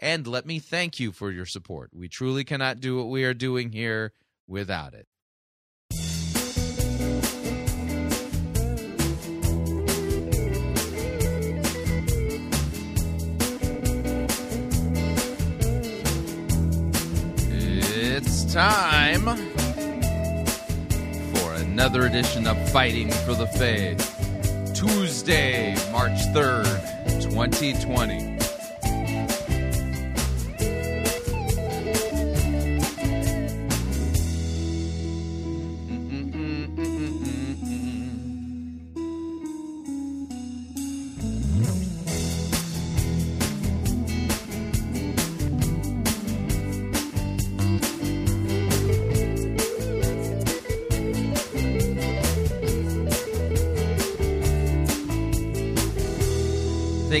and let me thank you for your support. We truly cannot do what we are doing here without it. It's time for another edition of Fighting for the Faith. Tuesday, March 3rd, 2020.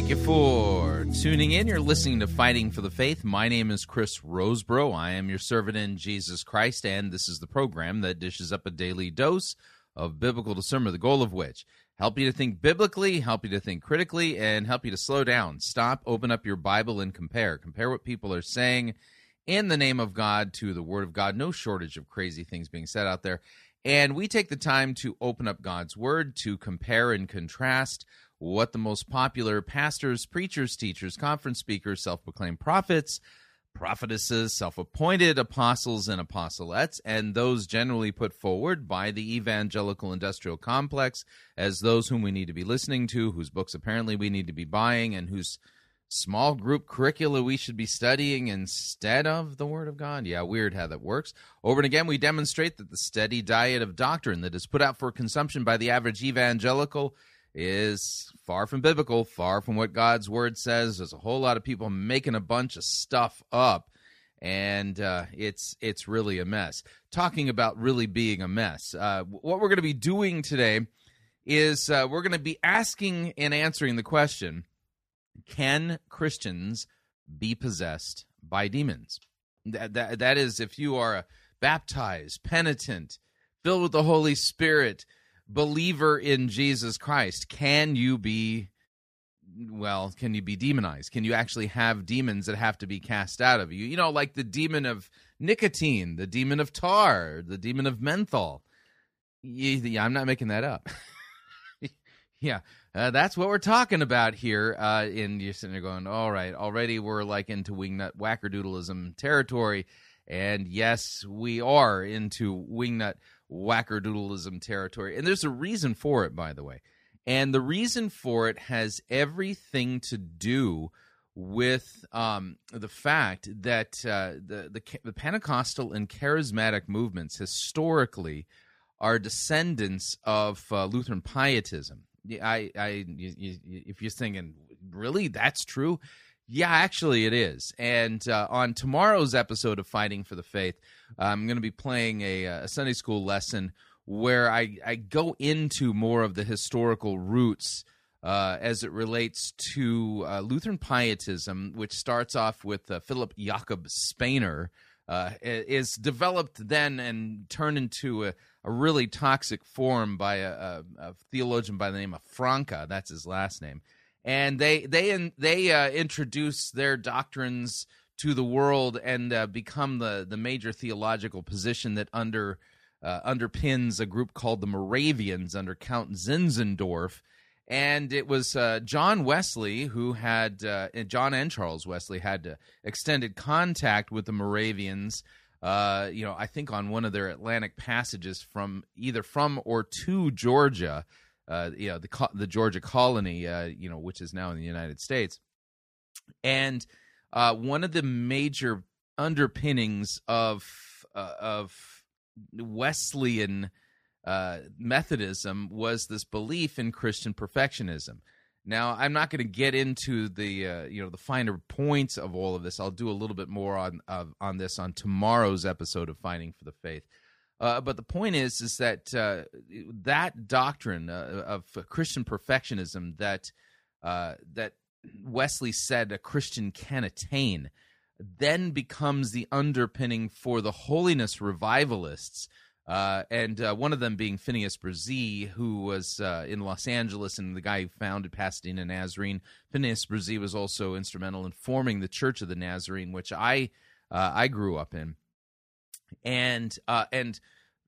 Thank you for tuning in. You're listening to Fighting for the Faith. My name is Chris Rosebrough. I am your servant in Jesus Christ, and this is the program that dishes up a daily dose of biblical discernment, the goal of which help you to think biblically, help you to think critically, and help you to slow down. Stop, open up your Bible, and compare. Compare what people are saying in the name of God to the Word of God. No shortage of crazy things being said out there. And we take the time to open up God's Word, to compare and contrast what the most popular pastors, preachers, teachers, conference speakers, self proclaimed prophets, prophetesses, self appointed apostles and apostolettes, and those generally put forward by the evangelical industrial complex as those whom we need to be listening to, whose books apparently we need to be buying, and whose small group curricula we should be studying instead of the Word of God. Yeah, weird how that works. Over and again, we demonstrate that the steady diet of doctrine that is put out for consumption by the average evangelical is far from biblical, far from what God's word says. There's a whole lot of people making a bunch of stuff up, and uh, it's it's really a mess. Talking about really being a mess, uh, what we're going to be doing today is uh, we're going to be asking and answering the question: Can Christians be possessed by demons? That that, that is, if you are a baptized, penitent, filled with the Holy Spirit believer in Jesus Christ, can you be well, can you be demonized? Can you actually have demons that have to be cast out of you? You know, like the demon of nicotine, the demon of tar, the demon of menthol. Yeah, I'm not making that up. yeah, uh, that's what we're talking about here. Uh, and you're sitting there going, all right, already we're like into wingnut wackerdoodleism territory. And yes, we are into wingnut wackerdoodleism territory. And there's a reason for it, by the way. And the reason for it has everything to do with um, the fact that uh, the, the, the Pentecostal and charismatic movements historically are descendants of uh, Lutheran pietism. I, I, you, you, if you're thinking, really, that's true? Yeah, actually, it is. And uh, on tomorrow's episode of Fighting for the Faith, I'm going to be playing a, a, Sunday school lesson where I, I go into more of the historical roots uh, as it relates to uh, Lutheran pietism, which starts off with uh, Philip Jakob Spener. Uh, is developed then and turned into a, a really toxic form by a, a, a theologian by the name of Francke. That's his last name and they they they uh, introduce their doctrines to the world and uh, become the the major theological position that under uh, underpins a group called the Moravians under Count Zinzendorf. And it was uh, John Wesley who had, uh, John and Charles Wesley had uh, extended contact with the Moravians. you know, I think on one of their Atlantic passages from either from or to Georgia, uh, you know, the the Georgia colony, uh, you know, which is now in the United States, and uh, one of the major underpinnings of uh, of Wesleyan uh, Methodism was this belief in Christian perfectionism. Now, I'm not going to get into the uh, you know the finer points of all of this. I'll do a little bit more on on this on tomorrow's episode of Fighting for the Faith. Uh, but the point is, is that uh, that doctrine uh, of Christian perfectionism that uh, that Wesley said a Christian can attain, then becomes the underpinning for the holiness revivalists uh, and uh, one of them being Phineas Bresee, who was uh, in Los Angeles and the guy who founded Pasadena Nazarene. Phineas Bresee was also instrumental in forming the Church of the Nazarene, which I uh, I grew up in, and uh, and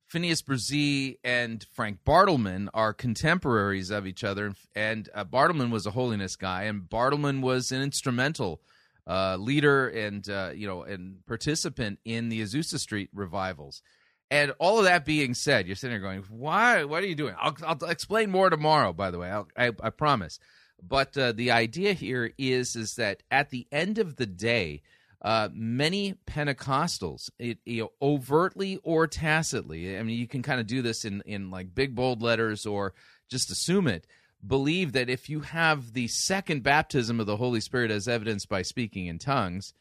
Phineas Bresee and Frank Bartleman are contemporaries of each other, and uh, Bartleman was a holiness guy, and Bartleman was an instrumental. leader and you know and participant in the Azusa Street revivals, and all of that being said, you're sitting there going, "Why? What are you doing?" I'll, I'll explain more tomorrow. By the way, I'll, I, I promise. But uh, the idea here is is that at the end of the day, uh, many Pentecostals, it, you know, overtly or tacitly, I mean, you can kind of do this in in like big bold letters or just assume it. Believe that if you have the second baptism of the Holy Spirit as evidenced by speaking in tongues,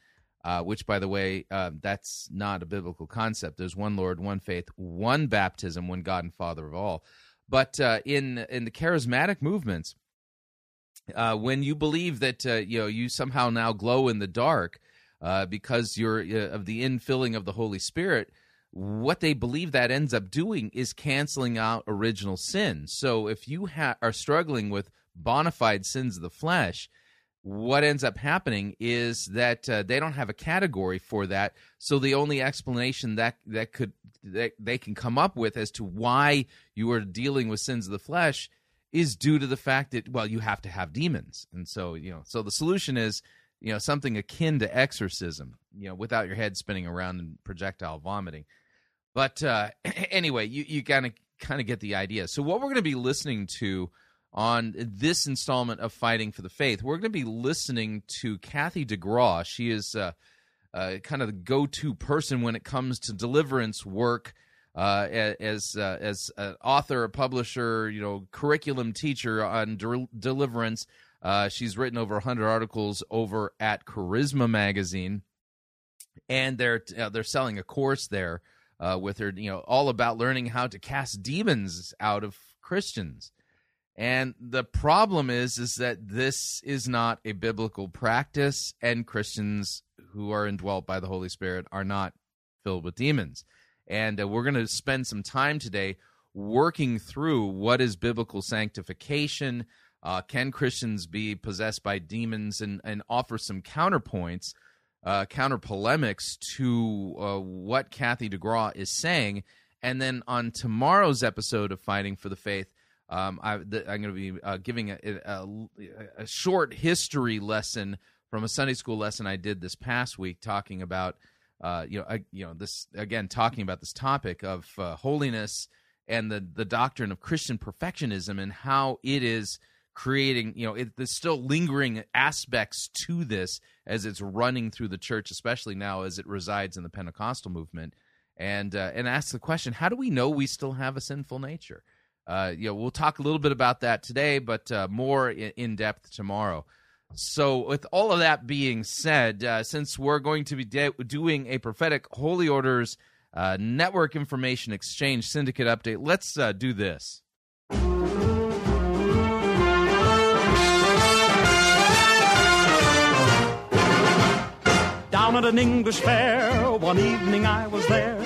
uh, which, by the way, uh, that's not a biblical concept. There's one Lord, one faith, one baptism, one God and Father of all. But uh, in in the charismatic movements, uh, when you believe that uh, you know you somehow now glow in the dark uh, because you're of the infilling of the Holy Spirit, what they believe that ends up doing is canceling out original sin. So if you ha- are struggling with bona fide sins of the flesh, what ends up happening is that uh, they don't have a category for that so the only explanation that that could that they can come up with as to why you are dealing with sins of the flesh is due to the fact that well you have to have demons and so you know so the solution is you know something akin to exorcism you know without your head spinning around and projectile vomiting but uh anyway you you kind of kind of get the idea so what we're going to be listening to on this installment of Fighting for the Faith. We're going to be listening to Kathy DeGraw. She is uh, uh, kind of the go-to person when it comes to deliverance work. Uh, as uh, as an author, a publisher, you know, curriculum teacher on de- deliverance, uh, she's written over 100 articles over at Charisma magazine, and they're uh, they're selling a course there with her, you know, all about learning how to cast demons out of Christians. And the problem is is that this is not a biblical practice and Christians who are indwelt by the Holy Spirit are not filled with demons. And uh, we're going to spend some time today working through what is biblical sanctification. Uh, can Christians be possessed by demons and, and offer some counterpoints, uh, counter polemics to uh, what Kathy DeGraw is saying? And then on tomorrow's episode of Fighting for the Faith, um, I, am going to be uh, giving a, a, a, short history lesson from a Sunday school lesson I did this past week, talking about uh, you know uh, you know this again talking about this topic of uh, holiness and the the doctrine of Christian perfectionism and how it is creating you know it, there's still lingering aspects to this as it's running through the church, especially now as it resides in the Pentecostal movement, and uh, and ask the question: How do we know we still have a sinful nature? uh, you know, we'll talk a little bit about that today, but uh, more in, depth tomorrow. So, with all of that being said, uh, since we're going to be de- doing a prophetic holy orders uh, network information exchange syndicate update, let's uh, do this. Down at an English fair, one evening I was there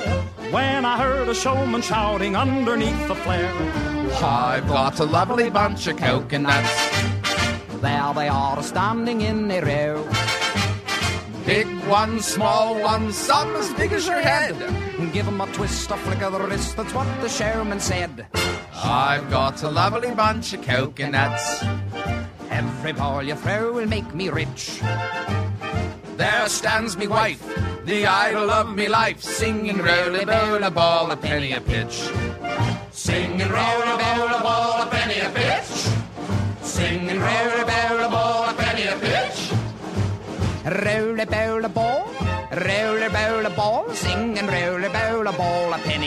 when I heard a showman shouting underneath the flare. I've got a lovely bunch of coconuts. There they are standing in a row. Big ones, small ones, some as big as your head. Give 'em a twist, a flick of the wrist, that's what the showman said. I've got a lovely bunch of coconuts. Every ball you throw will make me rich. There stands me wife, the idol of me life, singing roly a ball a penny a pitch. Singing roly a ball a penny a pitch. Singing roly a ball a penny a pitch. Roly a ball, roly a ball, singing roly a ball a penny.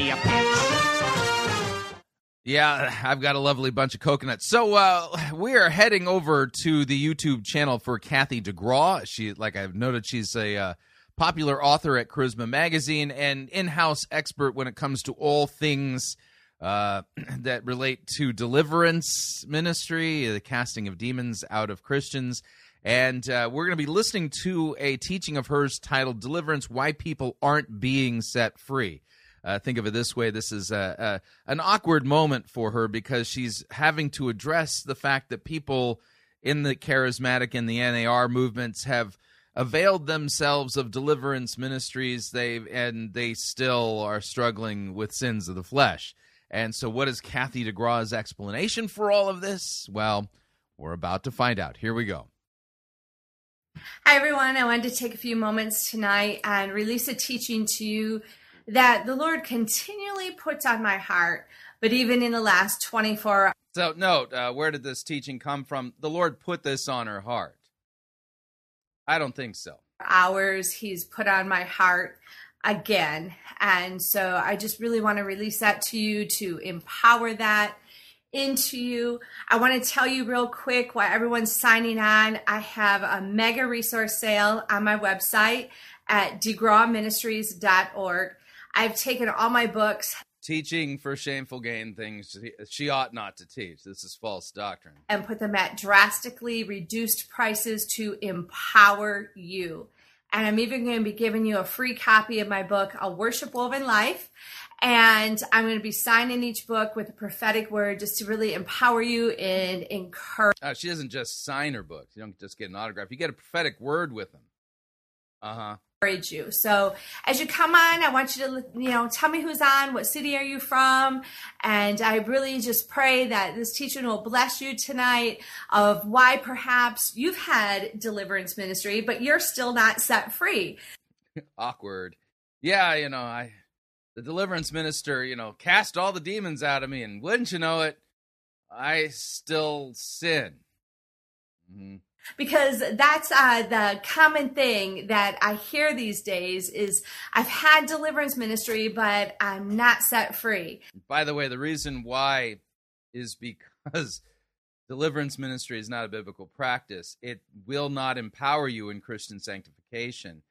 Yeah, I've got a lovely bunch of coconuts. So uh, we are heading over to the YouTube channel for Kathy DeGraw. She, like I've noted, she's a uh, popular author at Charisma Magazine and in-house expert when it comes to all things uh, that relate to deliverance ministry, the casting of demons out of Christians. And uh, we're going to be listening to a teaching of hers titled "Deliverance: Why People Aren't Being Set Free." Uh, think of it this way: this is a, a, an awkward moment for her because she's having to address the fact that people in the charismatic and the NAR movements have availed themselves of deliverance ministries. They and they still are struggling with sins of the flesh. And so, what is Kathy DeGraw's explanation for all of this? Well, we're about to find out. Here we go. Hi, everyone. I wanted to take a few moments tonight and release a teaching to you that the Lord continually puts on my heart, but even in the last 24 So, note, uh, where did this teaching come from? The Lord put this on her heart. I don't think so. hours, He's put on my heart again. And so I just really want to release that to you to empower that into you. I want to tell you real quick while everyone's signing on, I have a mega resource sale on my website at degrawministries.org. I've taken all my books Teaching for shameful gain things she ought not to teach. This is false doctrine. and put them at drastically reduced prices to empower you. And I'm even going to be giving you a free copy of my book, A Worship Woven Life. And I'm going to be signing each book with a prophetic word just to really empower you and encourage Uh, she doesn't just sign her books. You don't just get an autograph. You get a prophetic word with them. Uh huh. You. So as you come on, I want you to, you know, tell me who's on, what city are you from? And I really just pray that this teaching will bless you tonight of why perhaps you've had deliverance ministry, but you're still not set free. Awkward. Yeah, you know, I, the deliverance minister, you know, cast all the demons out of me, and wouldn't you know it, I still sin. hmm because that's uh, the common thing that I hear these days is I've had deliverance ministry, but I'm not set free. By the way, the reason why is because deliverance ministry is not a biblical practice. It will not empower you in Christian sanctification.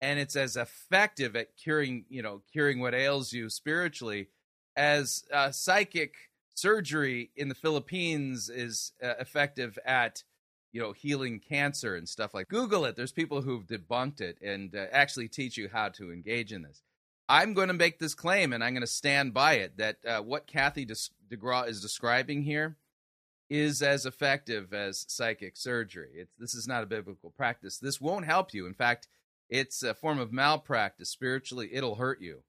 And it's as effective at curing, you know, curing what ails you spiritually as uh, psychic surgery in the Philippines is uh, effective at you know healing cancer and stuff like google it. There's people who've debunked it and uh, actually teach you how to engage in this. I'm going to make this claim and i'm going to stand by it that uh, what kathy De- degraw is describing here is as effective as psychic surgery. It's, this is not a biblical practice. This won't help you. In fact it's a form of malpractice. Spiritually it'll hurt you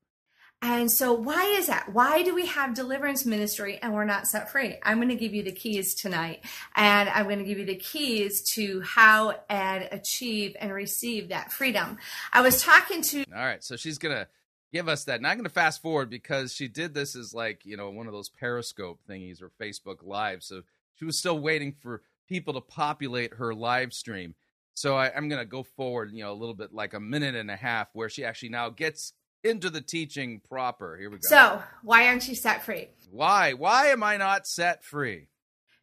And so, why is that? Why do we have deliverance ministry and we're not set free? I'm going to give you the keys tonight, and I'm going to give you the keys to how and achieve and receive that freedom. I was talking to All right, so she's gonna give us that. Now I'm gonna fast forward because she did this as like you know one of those Periscope thingies or Facebook Live. So she was still waiting for people to populate her live stream. So I, I'm gonna go forward, you know, a little bit like a minute and a half, where she actually now gets into the teaching proper. Here we go. So, why aren't you set free? why why am I not set free?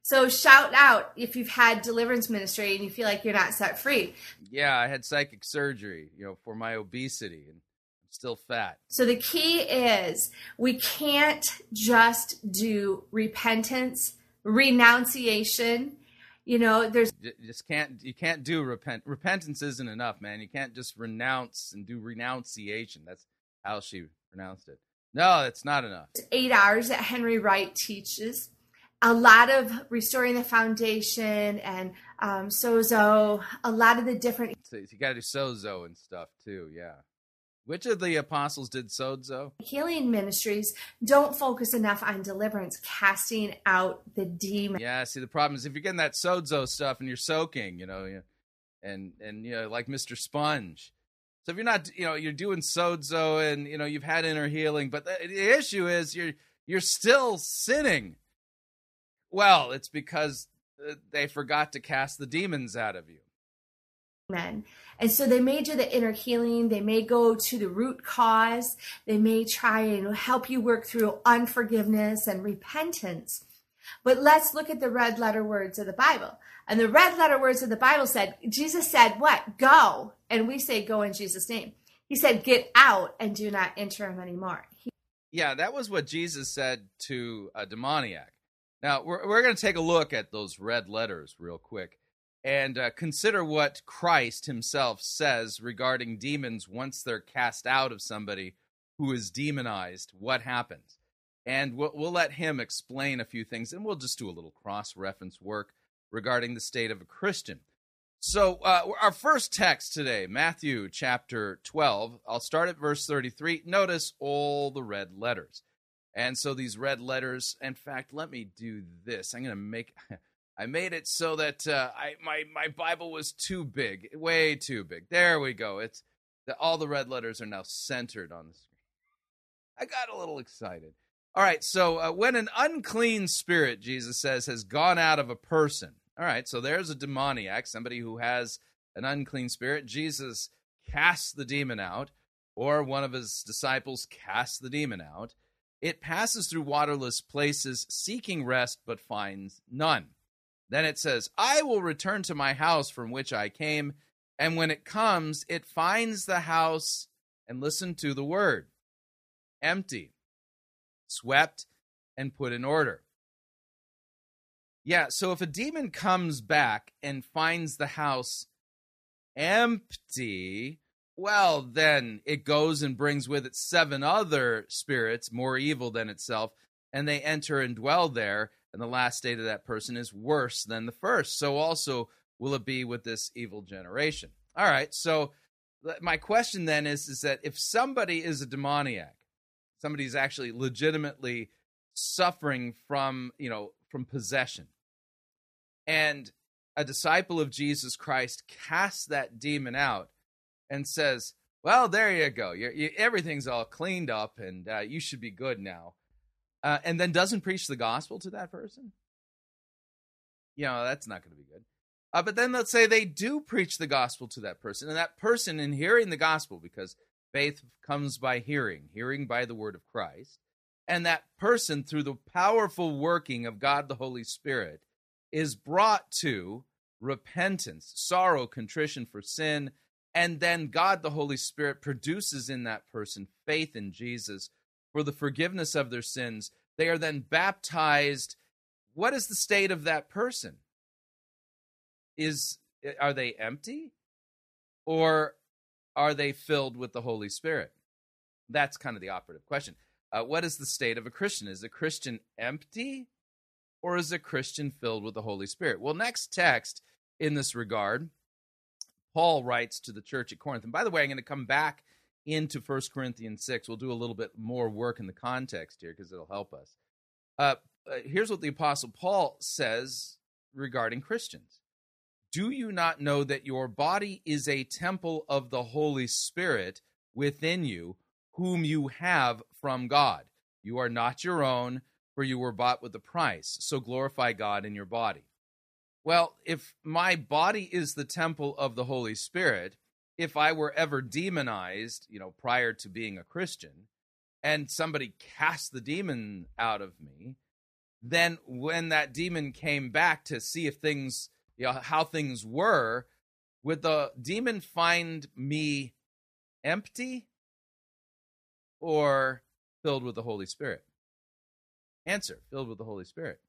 So, shout out if you've had deliverance ministry and you feel like you're not set free. Yeah, I had psychic surgery, you know, for my obesity, and I'm still fat. So, the key is we can't just do repentance, renunciation. You know, there's just can't you can't do repent repentance isn't enough man you can't just renounce and do renunciation that's how she pronounced it. No it's not enough. Eight hours that Henry Wright teaches. A lot of restoring the foundation and um, sozo, a lot of the different so you got to do sozo and stuff too yeah. Which of the apostles did sozo healing ministries don't focus enough on deliverance, casting out the demon. yeah see the problem is if you're getting that sozo stuff and you're soaking you know and and you know like mr sponge so if you're not you know you're doing sozo and you know you've had inner healing but the, the issue is you're you're still sinning well it's because uh, they forgot to cast the demons out of you men. And so they may do the inner healing. They may go to the root cause. They may try and help you work through unforgiveness and repentance. But let's look at the red letter words of the Bible. And the red letter words of the Bible said, Jesus said, what? Go. And we say, go in Jesus' name. He said, get out and do not enter him anymore. He- yeah, that was what Jesus said to a demoniac. Now, we're, we're going to take a look at those red letters real quick and uh, consider what Christ himself says regarding demons once they're cast out of somebody who is demonized. What happens? And we'll, we'll let him explain a few things, and we'll just do a little cross reference work regarding the state of a Christian. So, uh, our first text today, Matthew chapter 12, I'll start at verse 33. Notice all the red letters. And so, these red letters, in fact, let me do this. I'm going to make. I made it so that uh, I my my Bible was too big, way too big. There we go. It's the, all the red letters are now centered on the screen. I got a little excited. All right, so uh, when an unclean spirit, Jesus says, has gone out of a person. All right, so there's a demoniac, somebody who has an unclean spirit. Jesus casts the demon out, or one of his disciples casts the demon out. It passes through waterless places, seeking rest, but finds none. Then it says, I will return to my house from which I came. And when it comes, it finds the house, and listen to the word empty, swept, and put in order. Yeah, so if a demon comes back and finds the house empty, well, then it goes and brings with it seven other spirits more evil than itself, and they enter and dwell there and the last state of that person is worse than the first. So also will it be with this evil generation. All right. So uh, my question then is is that if somebody is a demoniac, somebody's actually legitimately suffering from, you know, from possession. And a disciple of Jesus Christ casts that demon out and says, "Well, there you go. You, everything's all cleaned up, and uh, you should be good now." uh, and then doesn't preach the gospel to that person, you know, that's not going to be good. Uh, but then let's say they do preach the gospel to that person, and that person, in hearing the gospel, because faith comes by hearing, hearing by the word of Christ, and that person, through the powerful working of God the Holy Spirit, is brought to repentance, sorrow, contrition for sin, and then God the Holy Spirit produces in that person faith in Jesus for the forgiveness of their sins. They are then baptized. What is the state of that person? Is are they empty or are they filled with the Holy Spirit? That's kind of the operative question. Uh, what is the state of a Christian? Is a Christian empty or is a Christian filled with the Holy Spirit? Well, next text in this regard, Paul writes to the church at Corinth. And by the way, I'm going to come back into First Corinthians 6. We'll do a little bit more work in the context here because it'll help us. Uh, uh, here's what the Apostle Paul says regarding Christians Do you not know that your body is a temple of the Holy Spirit within you, whom you have from God? You are not your own, for you were bought with a price. So glorify God in your body. Well, if my body is the temple of the Holy Spirit, if I were ever demonized, you know, prior to being a Christian, and somebody cast the demon out of me, then when that demon came back to see if things, you know, how things were, would the demon find me empty or filled with the Holy Spirit? Answer filled with the Holy Spirit.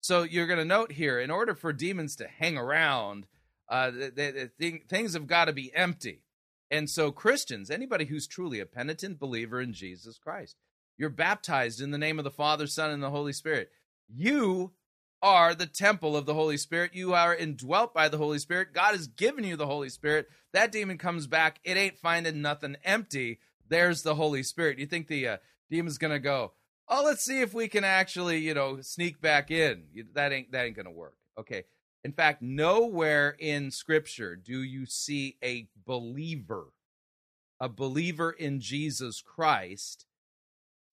So you're going to note here in order for demons to hang around uh, the, the, things have got to be empty. And so, Christians, anybody who's truly a penitent believer in Jesus Christ, you're baptized in the name of the Father, Son, and the Holy Spirit. You are the temple of the Holy Spirit. You are indwelt by the Holy Spirit. God has given you the Holy Spirit. That demon comes back. It ain't finding nothing empty. There's the Holy Spirit. You think the uh, demon's going to go, oh, let's see if we can actually, you know, sneak back in. That ain't that ain't to work. Okay. In fact, nowhere in Scripture do you see a believer, a believer in Jesus Christ,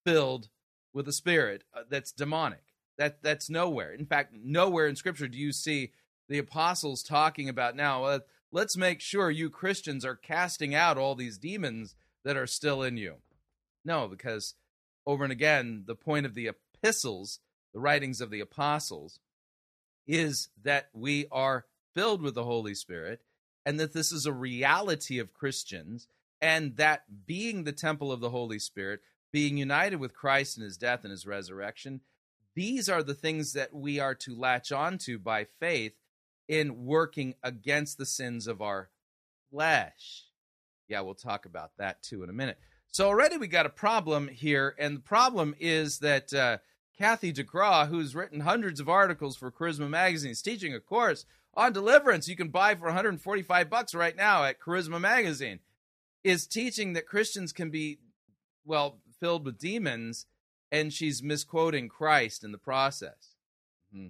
filled with a spirit uh, that's demonic. That that's nowhere. In fact, nowhere in Scripture do you see the apostles talking about now. Uh, let's make sure you Christians are casting out all these demons that are still in you. No, because over and again, the point of the epistles, the writings of the apostles, is that we are filled with the Holy Spirit and that this is a reality of Christians and that being the temple of the Holy Spirit, being united with Christ in his death and his resurrection, these are the things that we are to latch onto by faith in working against the sins of our flesh. Yeah, we'll talk about that too in a minute. So already we got a problem here, and the problem is that uh, Kathy DeGraw, who's written hundreds of articles for Charisma Magazine, is teaching a course on deliverance you can buy for 145 bucks right now at Charisma Magazine, is teaching that Christians can be, well, filled with demons, and she's misquoting Christ in the process. Mm-hmm.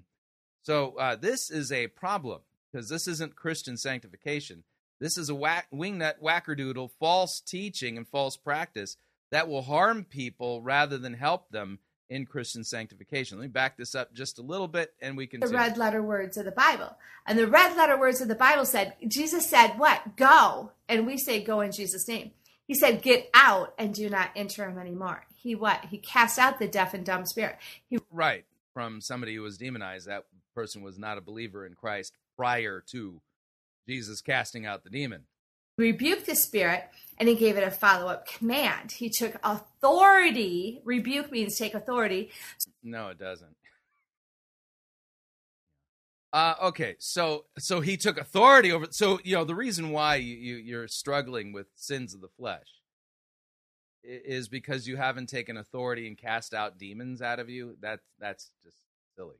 So uh, this is a problem because this isn't Christian sanctification. This is a whack, wingnut wackerdoodle, false teaching and false practice that will harm people rather than help them in Christian sanctification. Let me back this up just a little bit and we can. The red letter words of the Bible. And the red letter words of the Bible said, Jesus said, What? Go. And we say, Go in Jesus' name. He said, Get out and do not enter him anymore. He what? He cast out the deaf and dumb spirit. He- right. From somebody who was demonized, that person was not a believer in Christ prior to Jesus casting out the demon rebuked the spirit and he gave it a follow up command. He took authority. Rebuke means take authority. No, it doesn't. Uh, okay, so so he took authority over. So you know the reason why you, you you're struggling with sins of the flesh is because you haven't taken authority and cast out demons out of you. That that's just silly.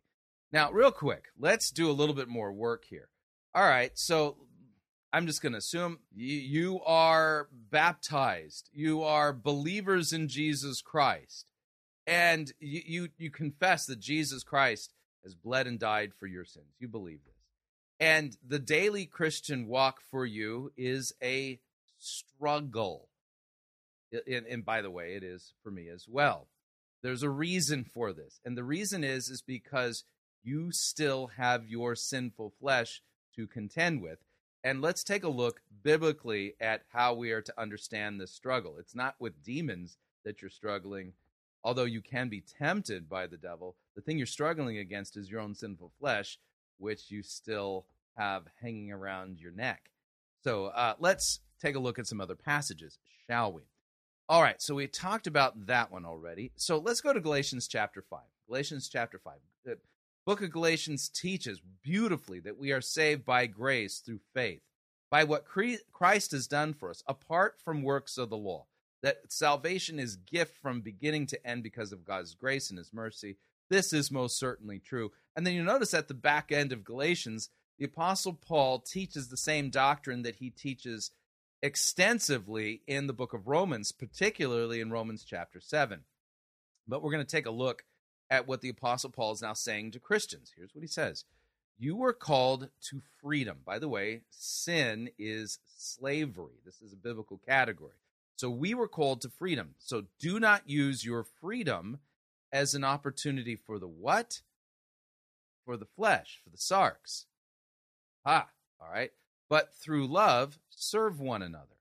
Now, real quick, let's do a little bit more work here. All right, so I'm just going to assume you, are baptized. You are believers in Jesus Christ. And you, you, you confess that Jesus Christ has bled and died for your sins. You believe this. And the daily Christian walk for you is a struggle. And, and, by the way, it is for me as well. There's a reason for this. And the reason is is because you still have your sinful flesh to contend with. And let's take a look biblically at how we are to understand this struggle. It's not with demons that you're struggling, although you can be tempted by the devil. The thing you're struggling against is your own sinful flesh, which you still have hanging around your neck. So uh, let's take a look at some other passages, shall we? All right, so we talked about that one already. So let's go to Galatians chapter 5. Galatians chapter 5 book of Galatians teaches beautifully that we are saved by grace through faith, by what Christ has done for us, apart from works of the law. That salvation is gift from beginning to end because of God's grace and his mercy. This is most certainly true. And then you notice at the back end of Galatians, the apostle Paul teaches the same doctrine that he teaches extensively in the book of Romans, particularly in Romans chapter 7. But we're going to take a look at what the Apostle Paul is now saying to Christians. Here's what he says You were called to freedom. By the way, sin is slavery. This is a biblical category. So we were called to freedom. So do not use your freedom as an opportunity for the what? For the flesh, for the sarx. Ah, all right. But through love, serve one another.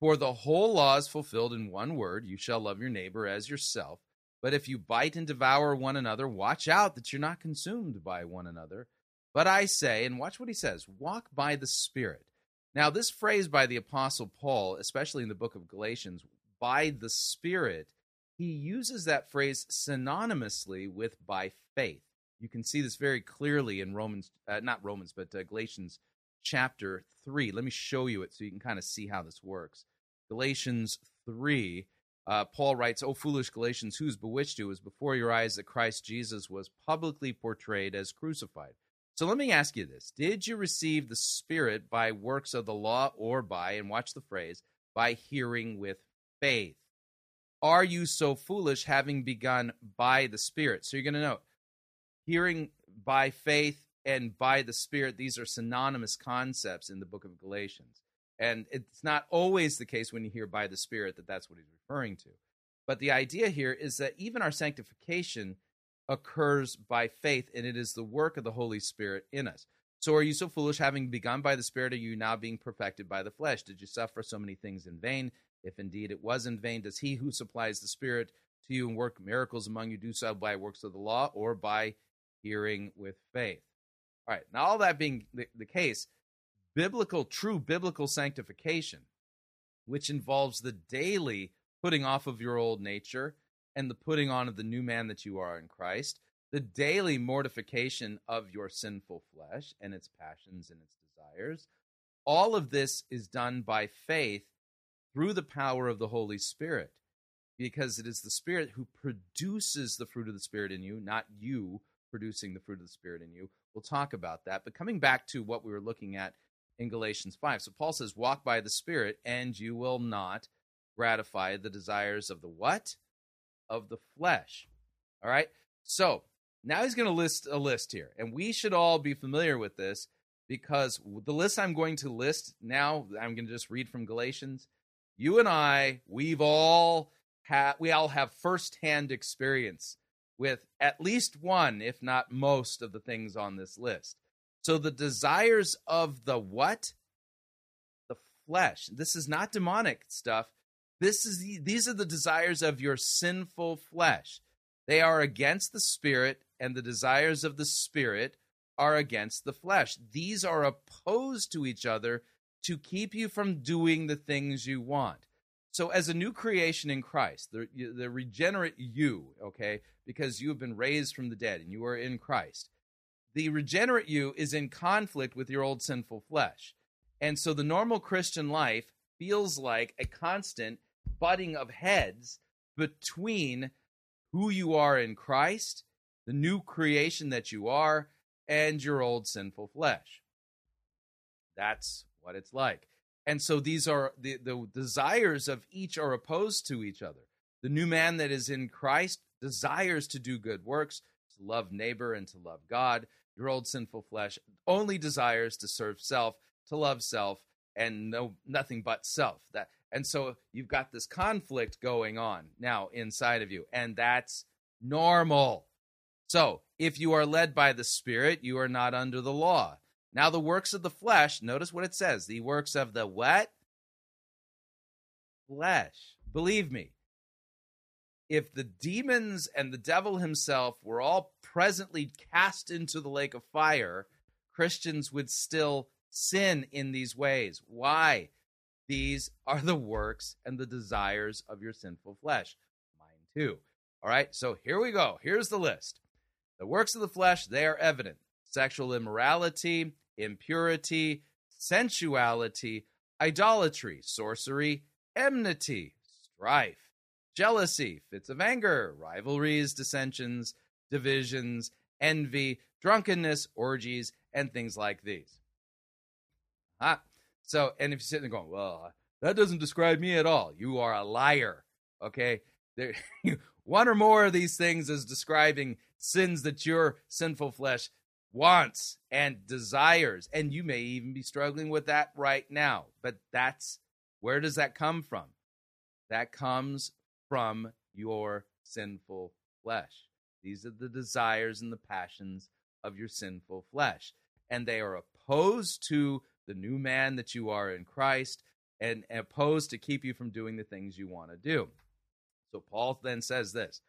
For the whole law is fulfilled in one word you shall love your neighbor as yourself. But if you bite and devour one another, watch out that you're not consumed by one another. But I say, and watch what he says walk by the Spirit. Now, this phrase by the Apostle Paul, especially in the book of Galatians, by the Spirit, he uses that phrase synonymously with by faith. You can see this very clearly in Romans, uh, not Romans, but uh, Galatians chapter 3. Let me show you it so you can kind of see how this works. Galatians 3, uh, Paul writes, O foolish Galatians, who's bewitched you? Is before your eyes that Christ Jesus was publicly portrayed as crucified. So let me ask you this Did you receive the Spirit by works of the law or by, and watch the phrase, by hearing with faith? Are you so foolish having begun by the Spirit? So you're going to note hearing by faith and by the Spirit, these are synonymous concepts in the book of Galatians. And it's not always the case when you hear by the Spirit that that's what he's referring to. But the idea here is that even our sanctification occurs by faith, and it is the work of the Holy Spirit in us. So are you so foolish, having begun by the Spirit, are you now being perfected by the flesh? Did you suffer so many things in vain? If indeed it was in vain, does he who supplies the Spirit to you and work miracles among you do so by works of the law or by hearing with faith? All right, now all that being the, the case, biblical, true biblical sanctification, which involves the daily putting off of your old nature and the putting on of the new man that you are in Christ, the daily mortification of your sinful flesh and its passions and its desires. All of this is done by faith through the power of the Holy Spirit, because it is the Spirit who produces the fruit of the Spirit in you, not you producing the fruit of the Spirit in you. We'll talk about that. But coming back to what we were looking at in Galatians 5. So Paul says, Walk by the Spirit, and you will not gratify the desires of the what? Of the flesh. All right. So now he's going to list a list here. And we should all be familiar with this because the list I'm going to list now, I'm going to just read from Galatians. You and I, we've all had, we all have firsthand experience with at least one, if not most, of the things on this list. So the desires of the what? The flesh. This is not demonic stuff. This is the, these are the desires of your sinful flesh. They are against the spirit, and the desires of the spirit are against the flesh. These are opposed to each other to keep you from doing the things you want. So, as a new creation in Christ, the, the regenerate you, okay, because you have been raised from the dead and you are in Christ, the regenerate you is in conflict with your old sinful flesh. And so the normal Christian life feels like a constant butting of heads between who you are in Christ, the new creation that you are, and your old sinful flesh. That's what it's like. And so these are the, the desires of each are opposed to each other. The new man that is in Christ desires to do good works, to love neighbor and to love God your old sinful flesh only desires to serve self, to love self, and no nothing but self. That and so you've got this conflict going on now inside of you, and that's normal. So if you are led by the Spirit, you are not under the law. Now the works of the flesh, notice what it says. The works of the what? Flesh. Believe me, if the demons and the devil himself were all presently cast into the lake of fire, Christians would still sin in these ways. Why? These are the works and the desires of your sinful flesh. Mine too. All right, so here we go. Here's the list. The works of the flesh, they are evident sexual immorality, impurity, sensuality, idolatry, sorcery, enmity, strife, jealousy, fits of anger, rivalries, dissensions, divisions, envy, drunkenness, orgies, and things like these. Ah, so, and if you're sitting there going, well, that doesn't describe me at all, you are a liar. Okay, there, one or more of these things is describing sins that your sinful flesh wants and desires, and you may even be struggling with that right now. But that's where does that come from? That comes from your sinful flesh. These are the desires and the passions of your sinful flesh. And they are opposed to the new man that you are in Christ and opposed to keep you from doing the things you want to do. So Paul then says this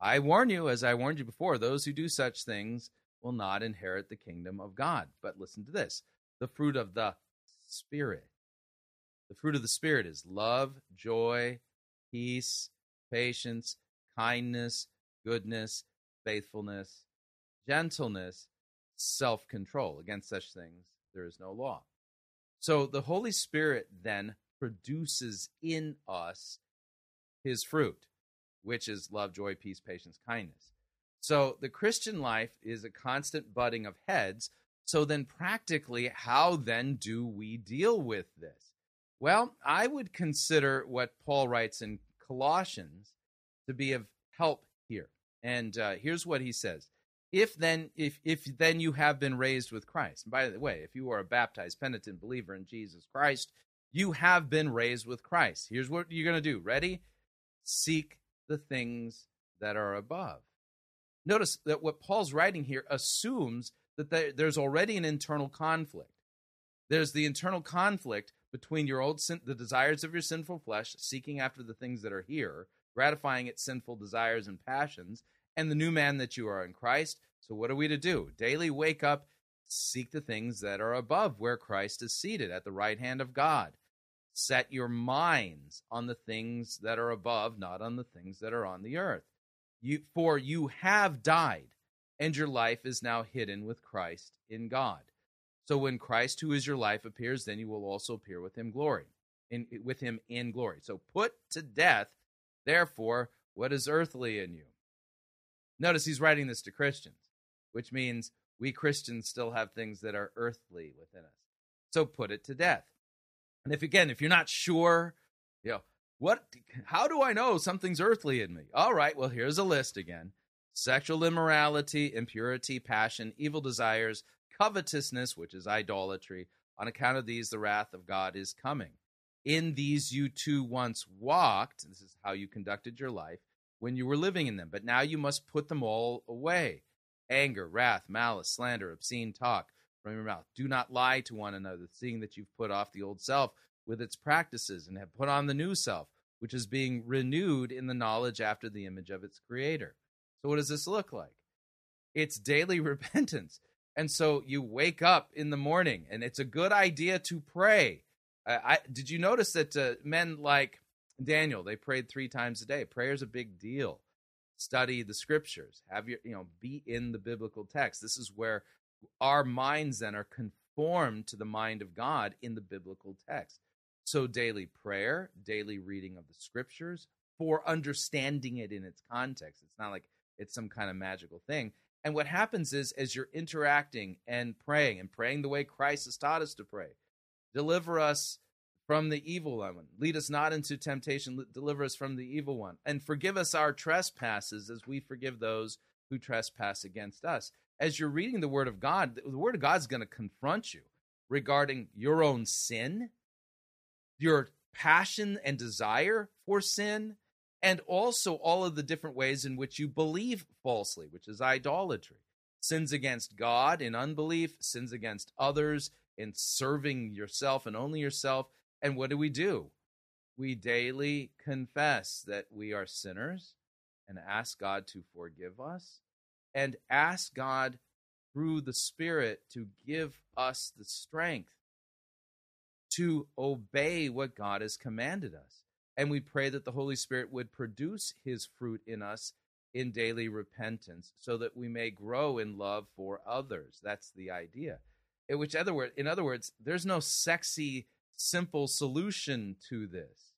I warn you, as I warned you before, those who do such things will not inherit the kingdom of God. But listen to this the fruit of the Spirit. The fruit of the Spirit is love, joy, peace, patience, kindness, goodness, faithfulness, gentleness, self control. Against such things, there is no law. So the Holy Spirit then produces in us his fruit, which is love, joy, peace, patience, kindness. So the Christian life is a constant butting of heads. So then, practically, how then do we deal with this? Well, I would consider what Paul writes in Colossians to be of help. And uh, here's what he says. If then, if if then you have been raised with Christ. And by the way, if you are a baptized, penitent believer in Jesus Christ, you have been raised with Christ. Here's what you're going to do. Ready? Seek the things that are above. Notice that what Paul's writing here assumes that there's already an internal conflict. There's the internal conflict between your old sin, the desires of your sinful flesh, seeking after the things that are here, gratifying its sinful desires and passions, and the new man that you are in Christ. So, what are we to do? Daily wake up, seek the things that are above, where Christ is seated at the right hand of God. Set your minds on the things that are above, not on the things that are on the earth. You, for you have died, and your life is now hidden with Christ in God. So when Christ, who is your life, appears, then you will also appear with him glory, in with him in glory. So put to death, therefore, what is earthly in you. Notice he's writing this to Christians, which means we Christians still have things that are earthly within us. So put it to death. And if again, if you're not sure, you know, what how do I know something's earthly in me? All right, well, here's a list again. Sexual immorality, impurity, passion, evil desires, covetousness, which is idolatry. On account of these, the wrath of God is coming. In these you too once walked, this is how you conducted your life, when you were living in them. But now you must put them all away anger, wrath, malice, slander, obscene talk from your mouth. Do not lie to one another, seeing that you've put off the old self with its practices and have put on the new self, which is being renewed in the knowledge after the image of its creator. So, what does this look like? It's daily repentance. And so you wake up in the morning, and it's a good idea to pray. I, did you notice that uh, men like Daniel they prayed three times a day? Prayer is a big deal. Study the scriptures. Have your you know be in the biblical text. This is where our minds then are conformed to the mind of God in the biblical text. So daily prayer, daily reading of the scriptures for understanding it in its context. It's not like it's some kind of magical thing. And what happens is, as you're interacting and praying and praying the way Christ has taught us to pray, deliver us from the evil one. Lead us not into temptation. Deliver us from the evil one. And forgive us our trespasses as we forgive those who trespass against us. As you're reading the Word of God, the Word of God is going to confront you regarding your own sin, your passion and desire for sin, and also all of the different ways in which you believe falsely, which is idolatry. Sins against God in unbelief, sins against others in serving yourself and only yourself. And what do we do? We daily confess that we are sinners and ask God to forgive us and ask God through the Spirit to give us the strength to obey what God has commanded us. And we pray that the Holy Spirit would produce his fruit in us in daily repentance so that we may grow in love for others. That's the idea. In which other word, in other words, there's no sexy, simple solution to this.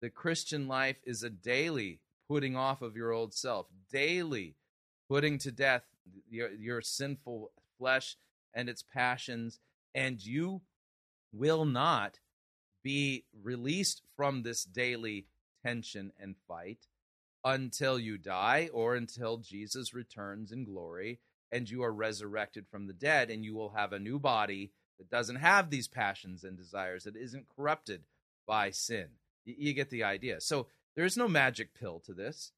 The Christian life is a daily putting off of your old self, daily putting to death your, your sinful flesh and its passions, and you will not be released from this daily tension and fight until you die or until Jesus returns in glory and you are resurrected from the dead and you will have a new body that doesn't have these passions and desires, that isn't corrupted by sin. You get the idea. So there's no magic pill to this.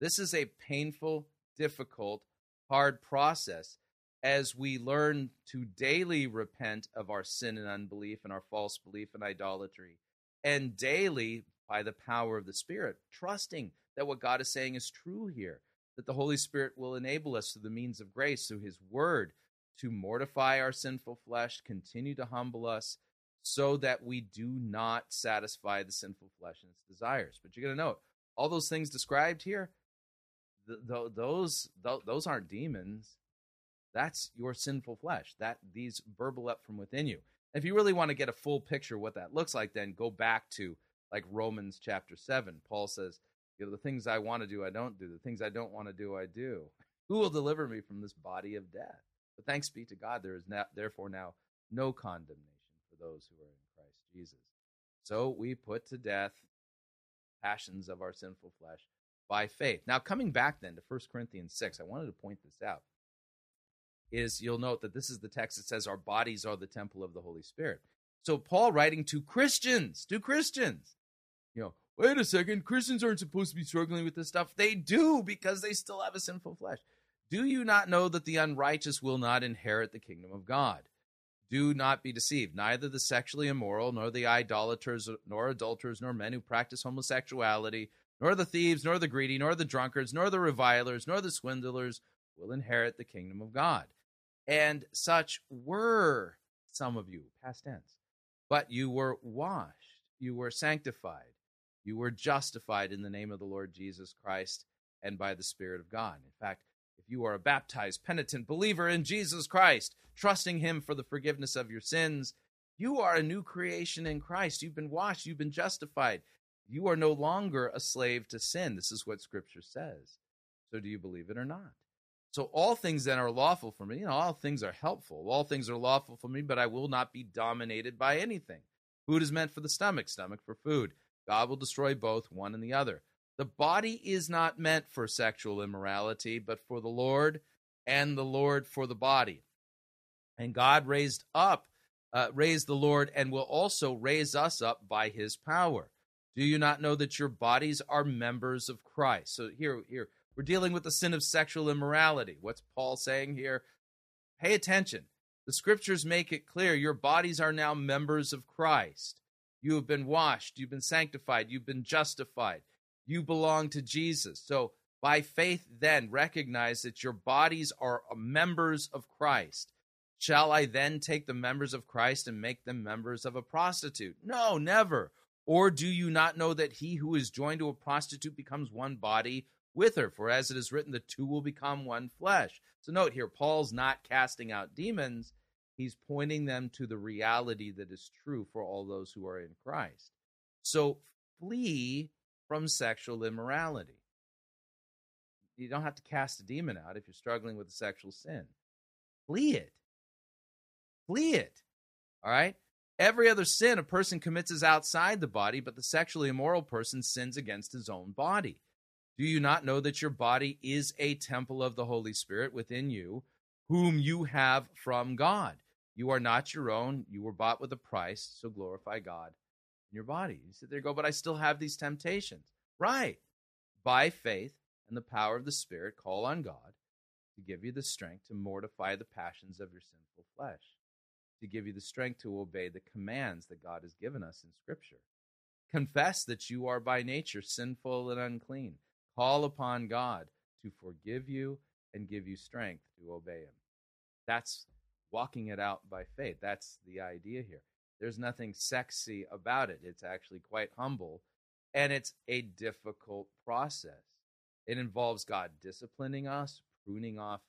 This is a painful, difficult, hard process as we learn to daily repent of our sin and unbelief and our false belief and idolatry, and daily, by the power of the Spirit, trusting that what God is saying is true here, that the Holy Spirit will enable us through the means of grace, through His Word, to mortify our sinful flesh, continue to humble us, so that we do not satisfy the sinful flesh and its desires. But you're going to note all those things described here, th- th- those th- those aren't demons that's your sinful flesh. That these burble up from within you. If you really want to get a full picture of what that looks like, then go back to like Romans chapter seven. Paul says, "You know, the things I want to do, I don't do. The things I don't want to do, I do. Who will deliver me from this body of death?" But thanks be to God, there is now, therefore now no condemnation for those who are in Christ Jesus. So we put to death passions of our sinful flesh by faith. Now, coming back then to 1 Corinthians 6, I wanted to point this out is you'll note that this is the text that says our bodies are the temple of the Holy Spirit. So Paul writing to Christians, to Christians, you know, wait a second, Christians aren't supposed to be struggling with this stuff. They do because they still have a sinful flesh. Do you not know that the unrighteous will not inherit the kingdom of God? Do not be deceived. Neither the sexually immoral, nor the idolaters, nor adulterers, nor men who practice homosexuality, nor the thieves, nor the greedy, nor the drunkards, nor the revilers, nor the swindlers will inherit the kingdom of God. And such were some of you, past tense. But you were washed, you were sanctified, you were justified in the name of the Lord Jesus Christ and by the Spirit of God. In fact, if you are a baptized, penitent believer in Jesus Christ, trusting Him for the forgiveness of your sins, you are a new creation in Christ. You've been washed, you've been justified. You are no longer a slave to sin. This is what Scripture says. So, do you believe it or not? So, all things then are lawful for me. You know, all things are helpful. All things are lawful for me, but I will not be dominated by anything. Food is meant for the stomach, stomach for food. God will destroy both, one and the other. The body is not meant for sexual immorality, but for the Lord, and the Lord for the body. And God raised up, uh, raised the Lord, and will also raise us up by his power. Do you not know that your bodies are members of Christ? So here, here, we're dealing with the sin of sexual immorality. What's Paul saying here? Pay attention. The scriptures make it clear your bodies are now members of Christ. You have been washed, you've been sanctified, you've been justified you belong to Jesus. So by faith, then recognize that your bodies are uh, members of Christ. Shall I then take the members of Christ and make them members of a prostitute? No, never. Or do you not know that he who is joined to a prostitute becomes one body with her? For as it is written, the two will become one flesh. So note here, Paul's not casting out demons, he's pointing them to the reality that is true for all those who are in Christ. So flee from sexual immorality. You don't have to cast a demon out if you're struggling with a sexual sin. Flee it. Flee it. All right? Every other sin a person commits is outside the body, but the sexually immoral person sins against his own body. Do you not know that your body is a temple of the Holy Spirit within you, whom you have from God? You are not your own. You were bought with a price, so glorify God in your body. You sit there go, but I still have these temptations. Right. By faith and the power of the Spirit, call on God to give you the strength to mortify the passions of your sinful flesh, to give you the strength to obey the commands that God has given us in Scripture. Confess that you are by nature sinful and unclean. Call upon God to forgive you and give you strength to obey Him. That's walking it out by faith. That's the idea here. There's nothing sexy about it. It's actually quite humble, and it's a difficult process. It involves God disciplining us, pruning off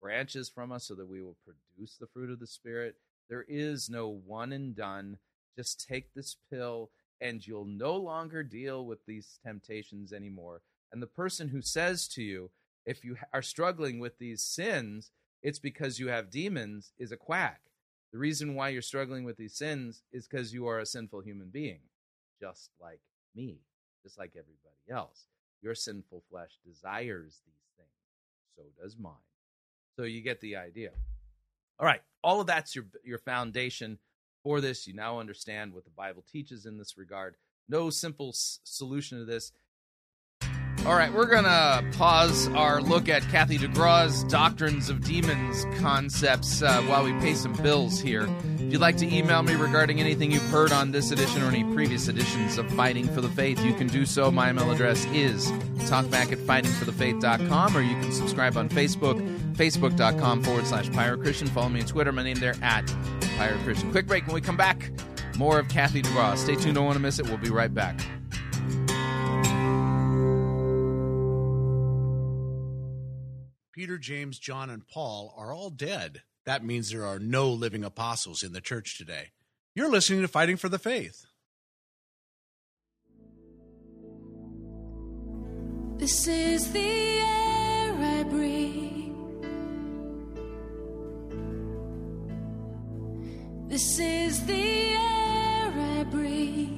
branches from us so that we will produce the fruit of the Spirit. There is no one and done. Just take this pill, and you'll no longer deal with these temptations anymore. And the person who says to you, if you are struggling with these sins, it's because you have demons, is a quack. The reason why you're struggling with these sins is because you are a sinful human being, just like me, just like everybody else. Your sinful flesh desires these things. So does mine. So you get the idea. All right, all of that's your your foundation for this. You now understand what the Bible teaches in this regard. No simple s- solution to this. All right, we're going to pause our look at Kathy DeGraw's Doctrines of Demons concepts uh, while we pay some bills here. If you'd like to email me regarding anything you've heard on this edition or any previous editions of Fighting for the Faith, you can do so. My email address is talkback at fightingforthefaith.com, or you can subscribe on Facebook, facebook.com forward slash Pirate Christian. Follow me on Twitter. My name there at Pirate Christian. Quick break. When we come back, more of Kathy DeGraw. Stay tuned. Don't want to miss it. We'll be right back. Peter, James, John, and Paul are all dead. That means there are no living apostles in the church today. You're listening to Fighting for the Faith. This is the air I breathe. This is the air I breathe.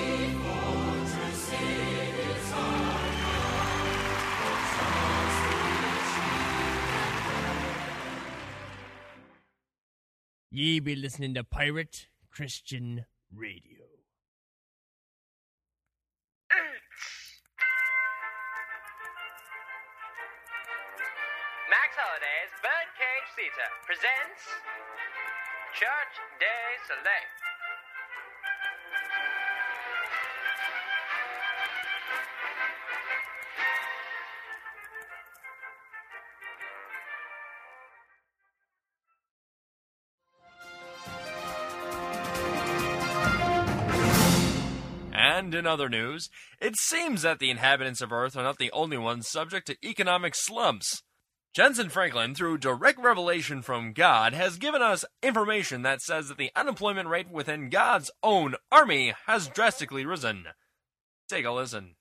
Ye be listening to Pirate Christian Radio. Max Holliday's Birdcage Theater presents Church Day Soleil. And in other news, it seems that the inhabitants of Earth are not the only ones subject to economic slumps. Jentezen Franklin, through direct revelation from God, has given us information that says that the unemployment rate within God's own army has drastically risen. Take a listen.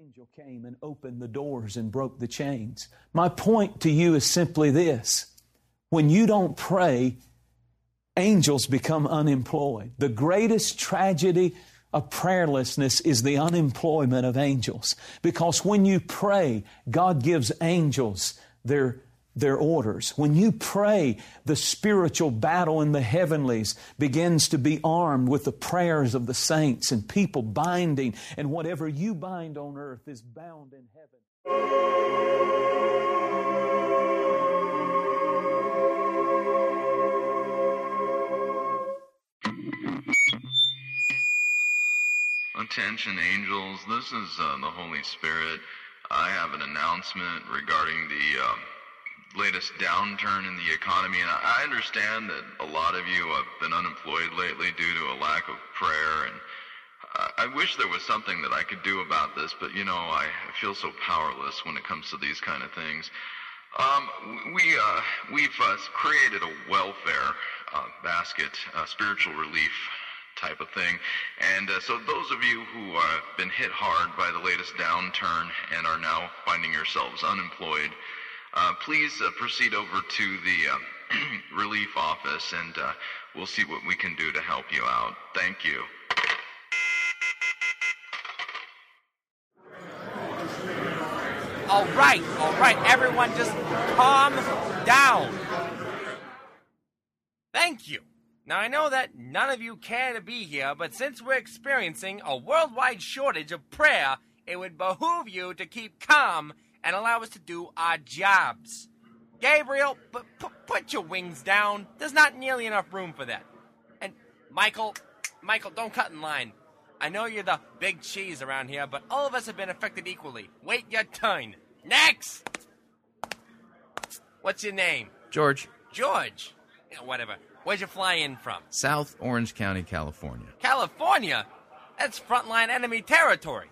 angel came and opened the doors and broke the chains. My point to you is simply this when you don't pray, angels become unemployed. The greatest tragedy of prayerlessness is the unemployment of angels. Because when you pray, God gives angels their their orders. When you pray, the spiritual battle in the heavenlies begins to be armed with the prayers of the saints and people binding, and whatever you bind on earth is bound in heaven. Attention, angels. This is uh, the Holy Spirit. I have an announcement regarding the um, latest downturn in the economy, and I understand that a lot of you have been unemployed lately due to a lack of prayer. And I wish there was something that I could do about this, but you know, I feel so powerless when it comes to these kind of things. Um, we uh, we've uh, created a welfare uh, basket, uh, spiritual relief type of thing. And uh, so those of you who have been hit hard by the latest downturn and are now finding yourselves unemployed, uh, please uh, proceed over to the uh, relief office and uh, we'll see what we can do to help you out. Thank you. All right, all right, everyone, just calm down. Thank you. Now, I know that none of you care to be here, but since we're experiencing a worldwide shortage of prayer, it would behoove you to keep calm and allow us to do our jobs. Gabriel, p- p- put your wings down. There's not nearly enough room for that. And Michael, Michael, don't cut in line. I know you're the big cheese around here, but all of us have been affected equally. Wait your turn. Next! What's your name? George, George. Yeah, whatever. Where'd you fly in from? South Orange County, California. California? That's frontline enemy territory.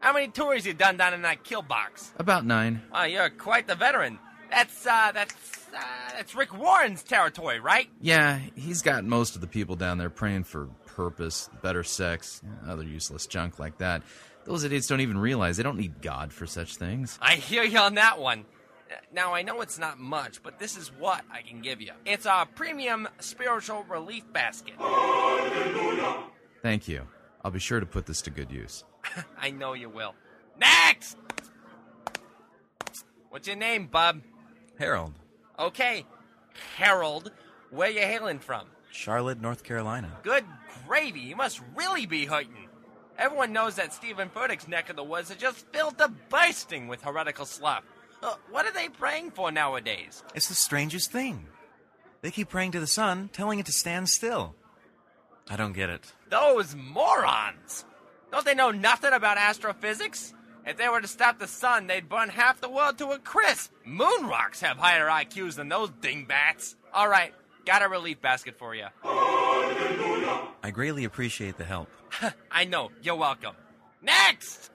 How many tours you done down in that kill box? About nine. Oh, you're quite the veteran. That's, uh, that's, uh, that's Rick Warren's territory, right? Yeah, he's got most of the people down there praying for purpose, better sex, other useless junk like that. Those idiots don't even realize they don't need God for such things. I hear you on that one. Now, I know it's not much, but this is what I can give you. It's a premium spiritual relief basket. Thank you. I'll be sure to put this to good use. I know you will. Next! What's your name, bub? Harold, Okay, Harold, where you hailing from? Charlotte, North Carolina. Good gravy, you must really be hurting. Everyone knows that Steven Furtick's neck of the woods is just filled to bursting with heretical slough. What are they praying for nowadays? It's the strangest thing. They keep praying to the sun, telling it to stand still. I don't get it. Those morons! Don't they know nothing about astrophysics? If they were to stop the sun, they'd burn half the world to a crisp. Moon rocks have higher IQs than those dingbats. All right, got a relief basket for you. I greatly appreciate the help. I know, you're welcome. Next!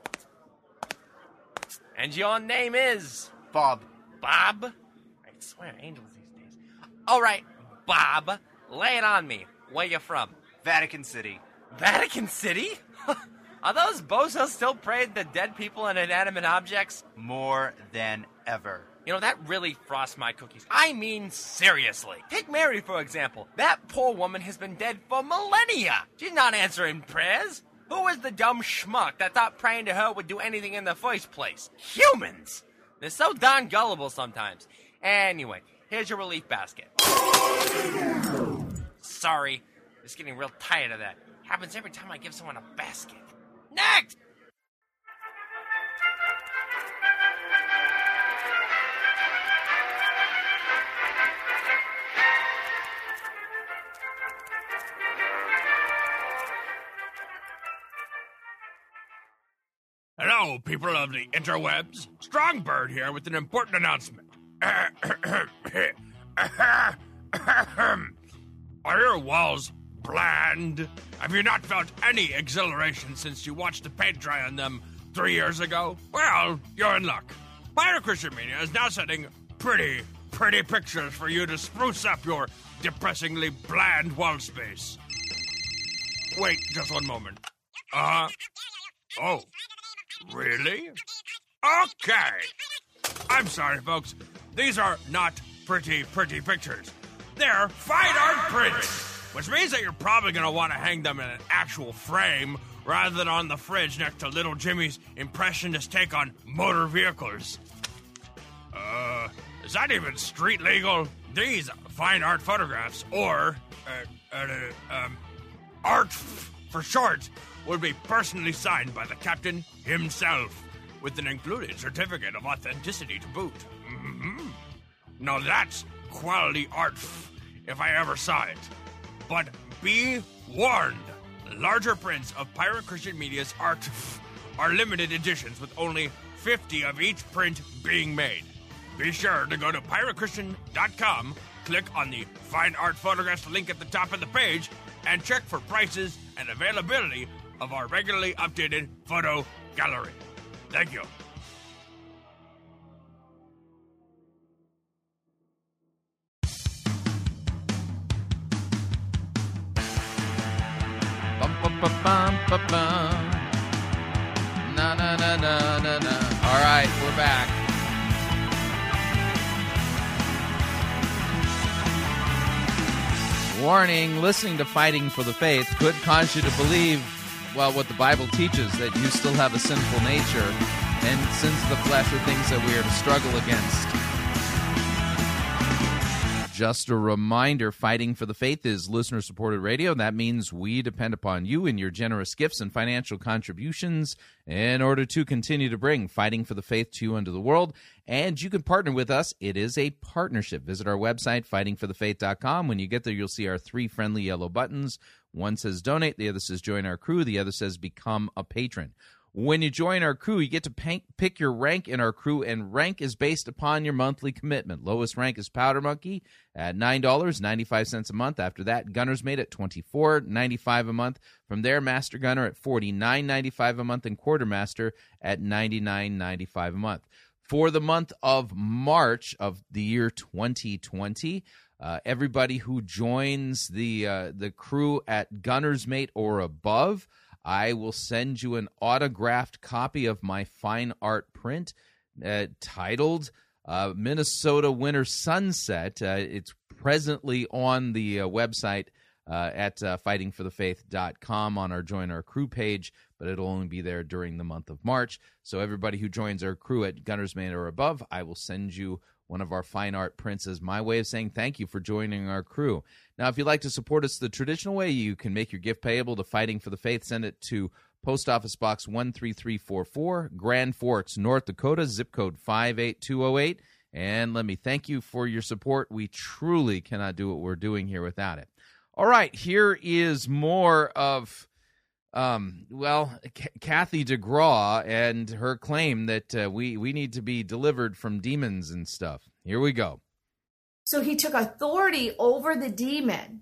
And your name is? Bob. Bob? I swear, angels these days. All right, Bob, lay it on me. Where you from? Vatican City. Vatican City? Are those bozos still praying to dead people and inanimate objects? More than ever. You know, that really frosts my cookies. I mean, seriously. Take Mary, for example. That poor woman has been dead for millennia. She's not answering prayers. Who was the dumb schmuck that thought praying to her would do anything in the first place? Humans! They're so darn gullible sometimes. Anyway, here's your relief basket. Sorry, just getting real tired of that. Happens every time I give someone a basket. Next! People of the interwebs. Strongbird here with an important announcement. Are your walls bland? Have you not felt any exhilaration since you watched the paint dry on them three years ago? Well, you're in luck. Pirate Christian Media is now sending pretty, pretty pictures for you to spruce up your depressingly bland wall space. Wait just one moment. Uh huh. Oh. Really? Okay. I'm sorry, folks. These are not pretty, pretty pictures. They're fine art prints, which means that you're probably going to want to hang them in an actual frame rather than on the fridge next to little Jimmy's impressionist take on motor vehicles. Uh, is that even street legal? These fine art photographs, or uh, uh, um, art f- for short, would be personally signed by the captain himself, with an included certificate of authenticity to boot. Mm-hmm. Now that's quality art, if I ever saw it. But be warned: larger prints of Pirate Christian Media's art are limited editions, with only 50 of each print being made. Be sure to go to piratechristian.com, click on the Fine Art Photographs link at the top of the page, and check for prices and availability of our regularly updated photo gallery. Thank you. Na, na, na, na, na, na. All right, we're back. Warning listening to Fighting for the Faith could cause you to believe, well, what the Bible teaches that you still have a sinful nature, and sins of the flesh are things that we are to struggle against. Just a reminder Fighting for the Faith is listener supported radio. That means we depend upon you and your generous gifts and financial contributions in order to continue to bring Fighting for the Faith to you into the world. And you can partner with us. It is a partnership. Visit our website, fightingforthefaith.com. When you get there, you'll see our three friendly yellow buttons. One says donate, the other says join our crew, the other says become a patron. When you join our crew, you get to pick your rank in our crew, and rank is based upon your monthly commitment. Lowest rank is Powder Monkey at $9.95 a month. After that, Gunner's Mate at $24.95 a month. From there, Master Gunner at $49.95 a month, and Quartermaster at $99.95 a month. For the month of March of the year 2020, uh, everybody who joins the uh, the crew at Gunner's Mate or above, I will send you an autographed copy of my fine art print uh, titled uh, Minnesota Winter Sunset. Uh, it's presently on the uh, website uh, at uh, fightingforthefaith.com on our Join Our Crew page, but it'll only be there during the month of March. So, everybody who joins our crew at Gunner's Mate or above, I will send you one of our fine art prints as my way of saying thank you for joining our crew. Now, if you'd like to support us the traditional way, you can make your gift payable to Fighting for the Faith. Send it to Post Office Box 13344, Grand Forks, North Dakota, zip code 58208. And let me thank you for your support. We truly cannot do what we're doing here without it. All right, here is more of, um, well, C- Kathy DeGraw and her claim that uh, we we need to be delivered from demons and stuff. Here we go. So he took authority over the demon.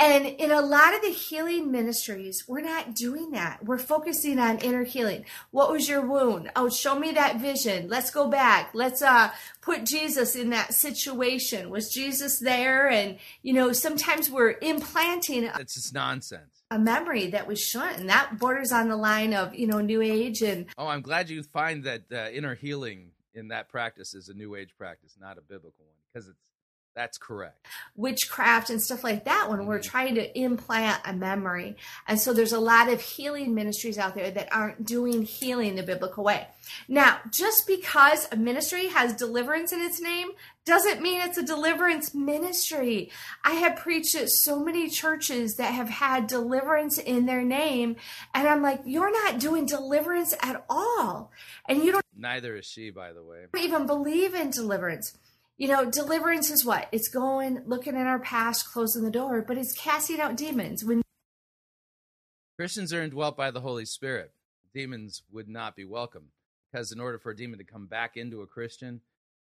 And in a lot of the healing ministries, we're not doing that. We're focusing on inner healing. What was your wound? Oh, show me that vision. Let's go back. Let's uh put Jesus in that situation. Was Jesus there? And you know, sometimes we're implanting It's just nonsense. a memory that we shouldn't. And that borders on the line of, you know, new age and Oh, I'm glad you find that uh, inner healing in that practice is a New Age practice, not a biblical one, because it's that's correct. witchcraft and stuff like that when we're mm-hmm. trying to implant a memory. And so there's a lot of healing ministries out there that aren't doing healing the biblical way. Now, just because a ministry has deliverance in its name doesn't mean it's a deliverance ministry. I have preached at so many churches that have had deliverance in their name, and I'm like, you're not doing deliverance at all. And you don't Neither is she, by the way. even believe in deliverance. You know, deliverance is what? It's going, looking at our past, closing the door, but it's casting out demons. When Christians are indwelt by the Holy Spirit. Demons would not be welcome because in order for a demon to come back into a Christian,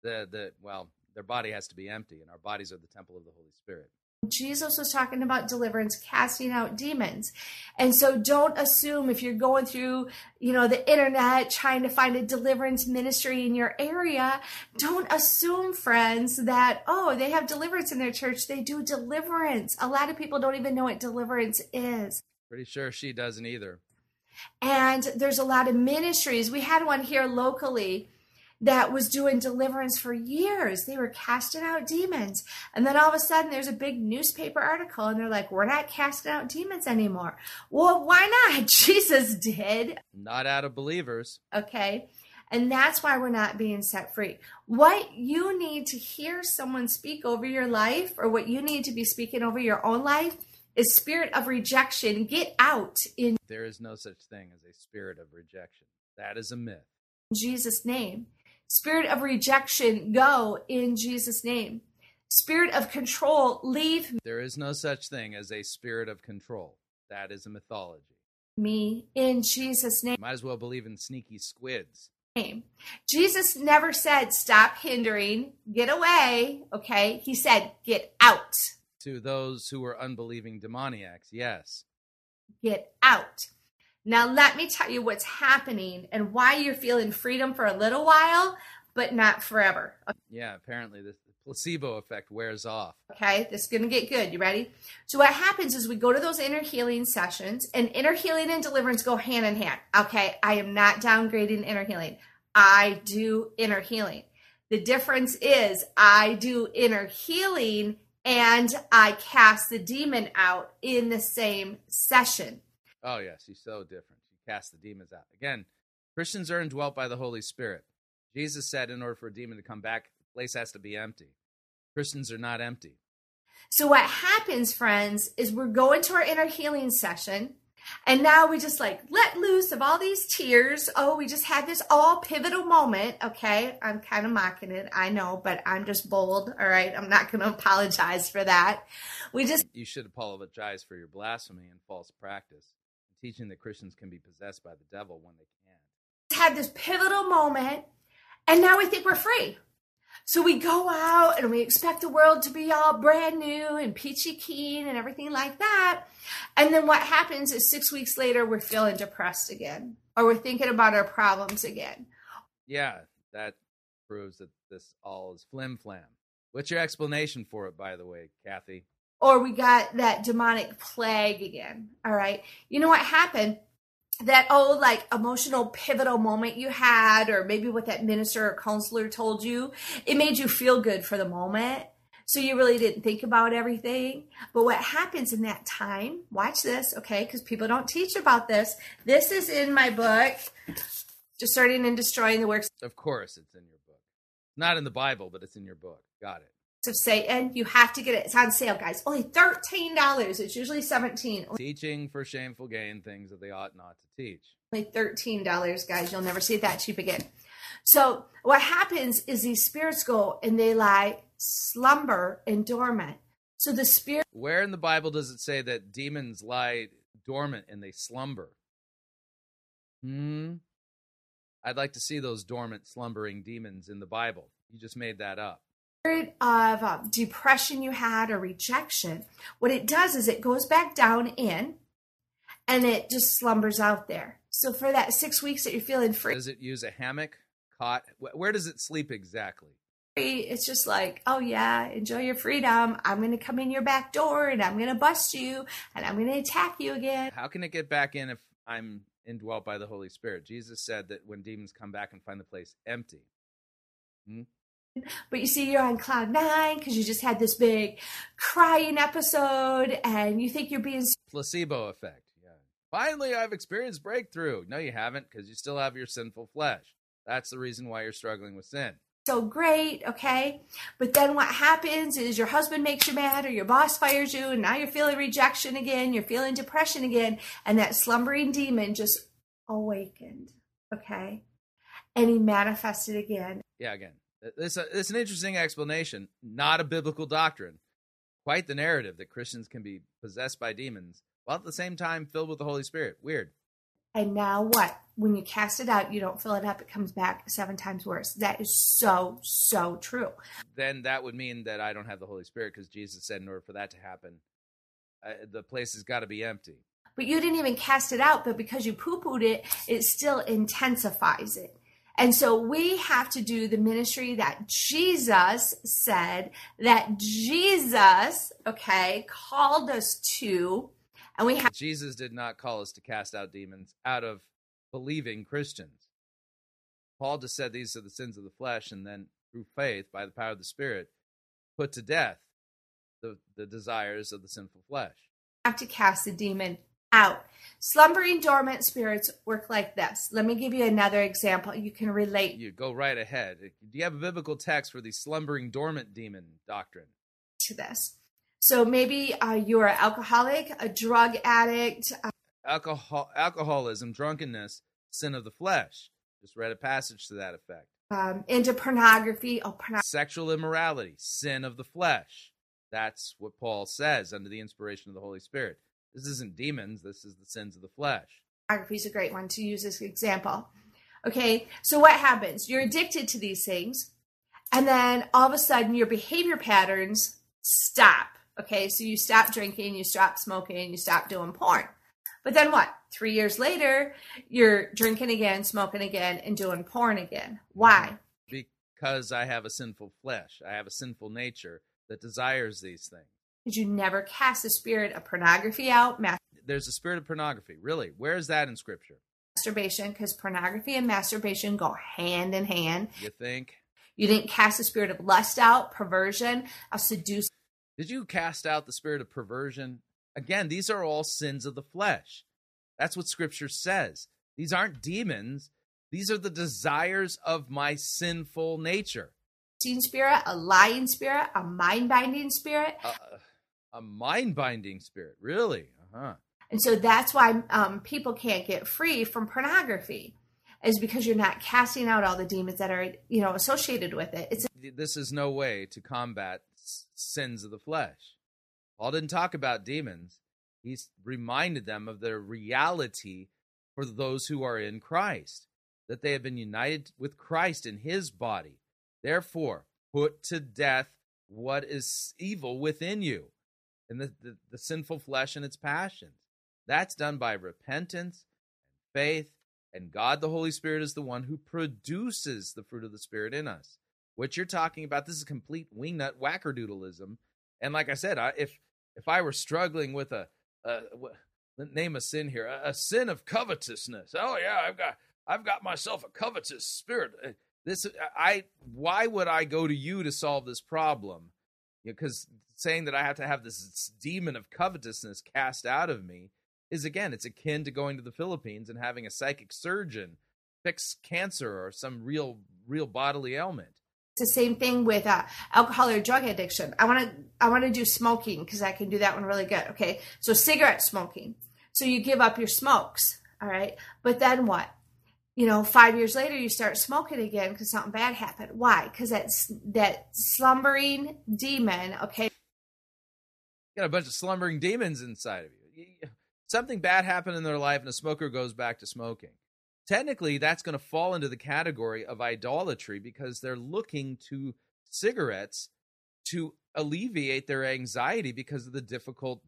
the the well, their body has to be empty, and our bodies are the temple of the Holy Spirit. Jesus was talking about deliverance, casting out demons. And so don't assume if you're going through, you know, the internet trying to find a deliverance ministry in your area, don't assume, friends, that, oh, they have deliverance in their church. They do deliverance. A lot of people don't even know what deliverance is. Pretty sure she doesn't either. And there's a lot of ministries. We had one here locally that was doing deliverance for years. They were casting out demons. And then all of a sudden there's a big newspaper article and they're like, we're not casting out demons anymore. Well, why not? Jesus did. Not out of believers. Okay. And that's why we're not being set free. What you need to hear someone speak over your life or what you need to be speaking over your own life is spirit of rejection. Get out in There is no such thing as a spirit of rejection. That is a myth. Jesus' name. Spirit of rejection, go in Jesus' name. Spirit of control, leave There is no such thing as a spirit of control. That is a mythology. me in Jesus' name. Might as well believe in sneaky squids. Jesus never said, stop hindering, get away. Okay. He said, get out, To those who were unbelieving demoniacs, yes. get out. Now, let me tell you what's happening and why you're feeling freedom for a little while, but not forever. Yeah, apparently the placebo effect wears off. Okay, this is going to get good. You ready? So, what happens is we go to those inner healing sessions, and inner healing and deliverance go hand in hand. Okay, I am not downgrading inner healing, I do inner healing. The difference is I do inner healing and I cast the demon out in the same session. Oh, yes, she's so different. She casts the demons out. Again, Christians are indwelt by the Holy Spirit. Jesus said in order for a demon to come back, the place has to be empty. Christians are not empty. So, what happens, friends, is we're going to our inner healing session, and now we just like let loose of all these tears. Oh, we just had this all pivotal moment. Okay, I'm kind of mocking it, I know, but I'm just bold. All right, I'm not going to apologize for that. We just You should apologize for your blasphemy and false practice, teaching that Christians can be possessed by the devil when they can't. had this pivotal moment, and now we think we're free. So we go out and we expect the world to be all brand new and peachy keen and everything like that. And then what happens is six weeks later, we're feeling depressed again, or we're thinking about our problems again. Yeah, that proves that this all is flim flam. What's your explanation for it, by the way, Kathy? Or we got that demonic plague again. All right. You know what happened? That old like emotional pivotal moment you had, or maybe what that minister or counselor told you, it made you feel good for the moment. So you really didn't think about everything. But what happens in that time, watch this, okay? Because people don't teach about this. This is in my book, Discerning and Destroying the Works Of course, it's in your book. Not in the Bible, but it's in your book. Got it. Of Satan. You have to get it. It's on sale, guys. Only $13. It's usually 17 Teaching for shameful gain things that they ought not to teach. only $13 guys you'll never see it that cheap again so what happens is these spirits go and they lie slumber and dormant so the spirit Where in the Bible does it say that demons lie dormant and they slumber? Hmm. I'd like to see those dormant, slumbering demons in the Bible. You just made that up. Of uh, depression you had or rejection what it does is it goes back down in and it just slumbers out there so for that six weeks that you're feeling free Does it use a hammock, cot? Where does it sleep exactly? it's just like, oh yeah, enjoy your freedom. I'm going to come in your back door and I'm going to bust you and I'm going to attack you again. How can it get back in if I'm indwelt by the Holy Spirit? Jesus said that when demons come back and find the place empty. Hmm? But you see, you're on cloud nine because you just had this big crying episode and you think you're being Placebo effect. Yeah. Finally, I've experienced breakthrough. No, you haven't because you still have your sinful flesh. That's the reason why you're struggling with sin. so great, okay? But then what happens is your husband makes you mad or your boss fires you and now you're feeling rejection again, you're feeling depression again, and that slumbering demon just awakened, okay? And he manifested again. Yeah, again, this uh, it's an interesting explanation, not a biblical doctrine. Quite the narrative that Christians can be possessed by demons while at the same time filled with the Holy Spirit. Weird. And now what? When you cast it out, you don't fill it up, it comes back seven times worse. That is so, so true. Then that would mean that I don't have the Holy Spirit because Jesus said in order for that to happen, uh, the place has got to be empty. But you didn't even cast it out, but because you poo pooed it, it still intensifies it. And so we have to do the ministry that Jesus said, that Jesus, okay, called us to. And we have Jesus did not call us to cast out demons out of believing Christians. Paul just said these are the sins of the flesh, and then through faith, by the power of the Spirit, put to death the, the desires of the sinful flesh. have to cast the demon out. Slumbering dormant spirits work like this. Let me give you another example. You can relate You go right ahead. Do you have a biblical text for the slumbering dormant demon doctrine? to this. So maybe uh, you're an alcoholic, a drug addict, uh, Alcohol, alcoholism, drunkenness, sin of the flesh. Just read a passage to that effect. um, into pornography. Oh, pornography. Sexual immorality, sin of the flesh. That's what Paul says under the inspiration of the Holy Spirit. This isn't demons, this is the sins of the flesh. pornography is a great one to use as an example. Okay, so what happens? You're addicted to these things, and then all of a sudden your behavior patterns stop. Okay, so you stop drinking, you stop smoking, you stop doing porn. But then what? Three years later, you're drinking again, smoking again, and doing porn again. Why? Because I have a sinful flesh, I have a sinful nature that desires these things. Because you never cast the spirit of pornography out, There's a spirit of pornography. Really? Where is that in Scripture? masturbation, because pornography and masturbation go hand in hand. You think? You didn't cast the spirit of lust out, perversion, of seduce. Did you cast out the spirit of perversion? Again, these are all sins of the flesh. That's what Scripture says. These aren't demons, these are the desires of my sinful nature. spirit, a lying spirit, a mind binding spirit. Uh, a mind binding spirit, really? Uh huh. And so that's why um, people can't get free from pornography, is because you're not casting out all the demons that are you know associated with it. It's a- This is no way to combat s- sins of the flesh. Paul didn't talk about demons, he's reminded them of their reality for those who are in Christ, that they have been united with Christ in his body. Therefore, put to death what is evil within you and the, the, the sinful flesh and its passions. That's done by repentance and faith, and God the Holy Spirit is the one who produces the fruit of the Spirit in us. What you're talking about, this is complete wingnut wackerdoodleism. And like I said, I, if if I were struggling with a, a name a sin here, a, a sin of covetousness. Oh yeah, I've got I've got myself a covetous spirit. Uh, This I why would I go to you to solve this problem? Because saying that I have to have this demon of covetousness cast out of me is again, it's akin to going to the Philippines and having a psychic surgeon fix cancer or some real real bodily ailment. It's the same thing with uh, alcohol or drug addiction. I want to I want to do smoking because I can do that one really good. Okay, so cigarette smoking. So you give up your smokes, all right. But then what? You know, five years later you start smoking again because something bad happened. Why? Because that's that slumbering demon. Okay, you got a bunch of slumbering demons inside of you. You- Something bad happened in their life, and a smoker goes back to smoking. Technically, that's going to fall into the category of idolatry because they're looking to cigarettes to alleviate their anxiety because of the difficult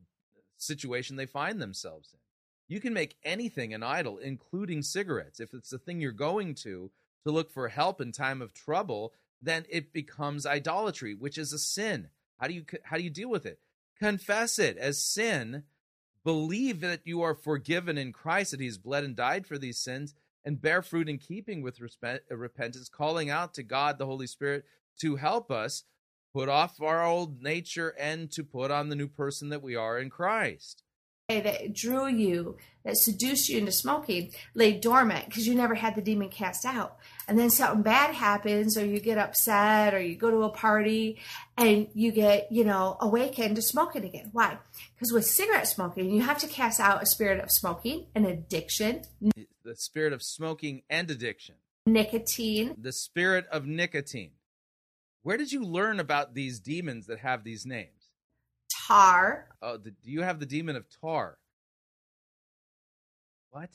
situation they find themselves in. You can make anything an idol, including cigarettes. If it's the thing you're going to to look for help in time of trouble, then it becomes idolatry, which is a sin. How do you how do you deal with it? Confess it as sin. Believe that you are forgiven in Christ, that He's bled and died for these sins, and bear fruit in keeping with uh, repentance, calling out to God, the Holy Spirit, to help us put off our old nature and to put on the new person that we are in Christ. That drew you, that seduced you into smoking, lay dormant because you never had the demon cast out. And then something bad happens, or you get upset, or you go to a party and you get, you know, awakened to smoking again. Why? Because with cigarette smoking, you have to cast out a spirit of smoking, an addiction, The spirit of smoking and addiction, nicotine, the spirit of nicotine. Where did you learn about these demons that have these names? Tar. Oh, the, do you have the demon of tar? What?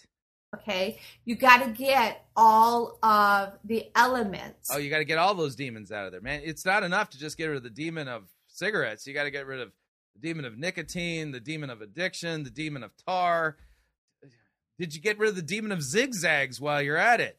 Okay. You got to get all of the elements. Oh, you got to get all those demons out of there, man. It's not enough to just get rid of the demon of cigarettes. You got to get rid of the demon of nicotine, the demon of addiction, the demon of tar. Did you get rid of the demon of zigzags while you're at it?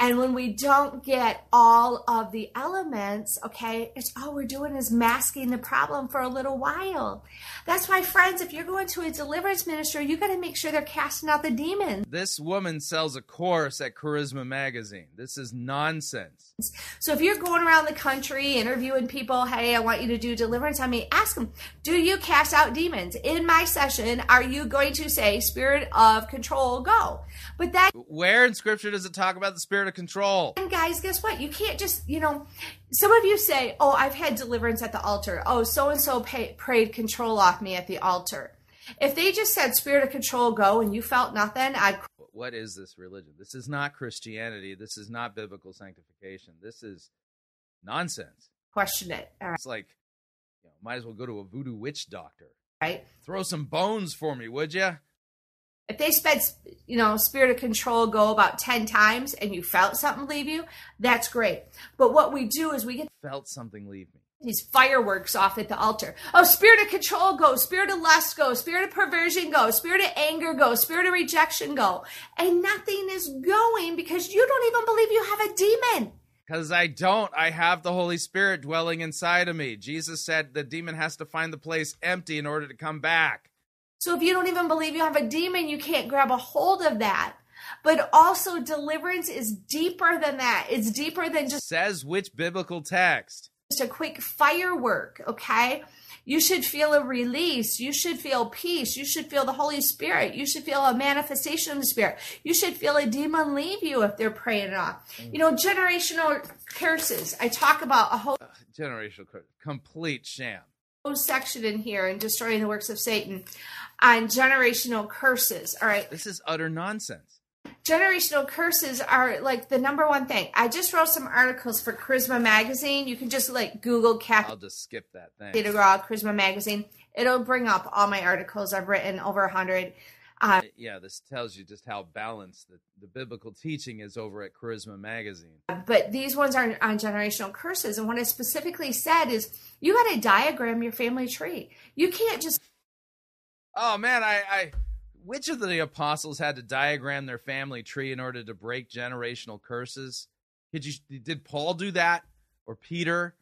And when we don't get all of the elements, okay, it's all we're doing is masking the problem for a little while. That's why, friends, if you're going to a deliverance ministry, you got to make sure they're casting out the demons. This woman sells a course at Charisma Magazine. This is nonsense. So if you're going around the country interviewing people, hey, I want you to do deliverance on me, ask them, do you cast out demons? In my session, are you going to say, spirit of control, go? But that Where in Scripture does it talk about the spirit of control? And guys, guess what? You can't just, you know, some of you say, oh, I've had deliverance at the altar. Oh, so and so prayed control off me at the altar. If they just said spirit of control go and you felt nothing, I'd. What is this religion? This is not Christianity. This is not biblical sanctification. This is nonsense. Question it. All right. It's like, you know, might as well go to a voodoo witch doctor. Right. Throw some bones for me, would you? If they sped, you know, spirit of control go about 10 times and you felt something leave you, that's great. But what we do is we get felt something leave me. These fireworks off at the altar. Oh, spirit of control go, spirit of lust go, spirit of perversion go, spirit of anger go, spirit of rejection go. And nothing is going because you don't even believe you have a demon. Because I don't. I have the Holy Spirit dwelling inside of me. Jesus said the demon has to find the place empty in order to come back. So if you don't even believe you have a demon, you can't grab a hold of that. But also, deliverance is deeper than that. It's deeper than just says which biblical text. Just a quick firework, okay? You should feel a release. You should feel peace. You should feel the Holy Spirit. You should feel a manifestation of the Spirit. You should feel a demon leave you if they're praying it off. You know, generational curses. I talk about a whole uh, generational complete sham Whole section in here and destroying the works of Satan on generational curses. All right. This is utter nonsense. Generational curses are like the number one thing. I just wrote some articles for Charisma Magazine. You can just like Google Kathy. I'll just skip that thing. DeGraw, Charisma Magazine. It'll bring up all my articles. I've written over a hundred. Uh, yeah, this tells you just how balanced the, the biblical teaching is over at Charisma Magazine. But these ones are on generational curses. And what I specifically said is you got to diagram your family tree. You can't just. Oh, man, I, I. Which of the apostles had to diagram their family tree in order to break generational curses? Did you did Paul do that or Peter?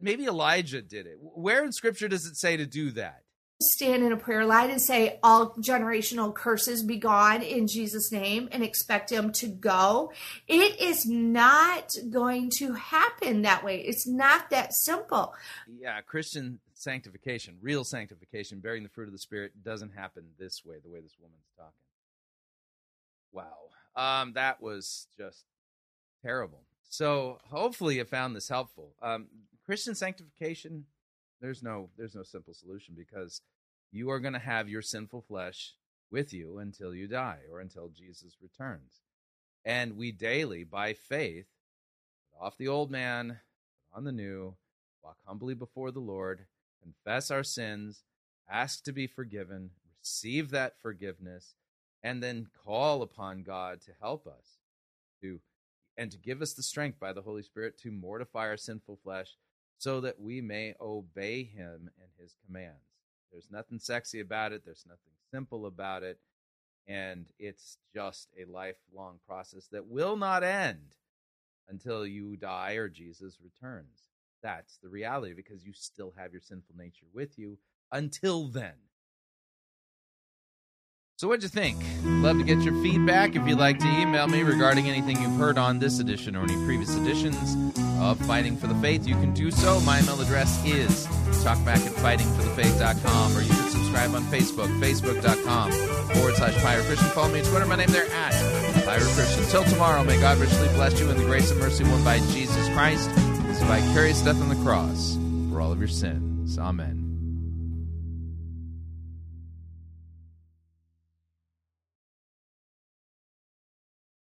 Maybe Elijah did it. Where in scripture does it say to do that? stand in a prayer line and say, All generational curses be gone in Jesus' name and expect Him to go. It is not going to happen that way. It's not that simple. Yeah, Christian sanctification, real sanctification, bearing the fruit of the Spirit, doesn't happen this way, the way this woman's talking. Wow. Um, that was just terrible. So hopefully you found this helpful. Um, Christian sanctification there's no there's no simple solution because you are going to have your sinful flesh with you until you die or until Jesus returns. And we daily, by faith, off the old man, on the new, walk humbly before the Lord, confess our sins, ask to be forgiven, receive that forgiveness, and then call upon God to help us to and to give us the strength by the Holy Spirit to mortify our sinful flesh so that we may obey him and his commands. There's nothing sexy about it, there's nothing simple about it, and it's just a lifelong process that will not end until you die or Jesus returns. That's the reality because you still have your sinful nature with you until then. So, what'd you think? Love to get your feedback. If you'd like to email me regarding anything you've heard on this edition or any previous editions of Fighting for the Faith, you can do so. My email address is talkback at fightingforthefaith.com, or you can subscribe on Facebook, facebook.com forward slash Pirate Christian. Follow me on Twitter. My name there at Pirate Christian. Till tomorrow, may God richly bless you in the grace and mercy won by Jesus Christ, his vicarious death on the cross for all of your sins. Amen.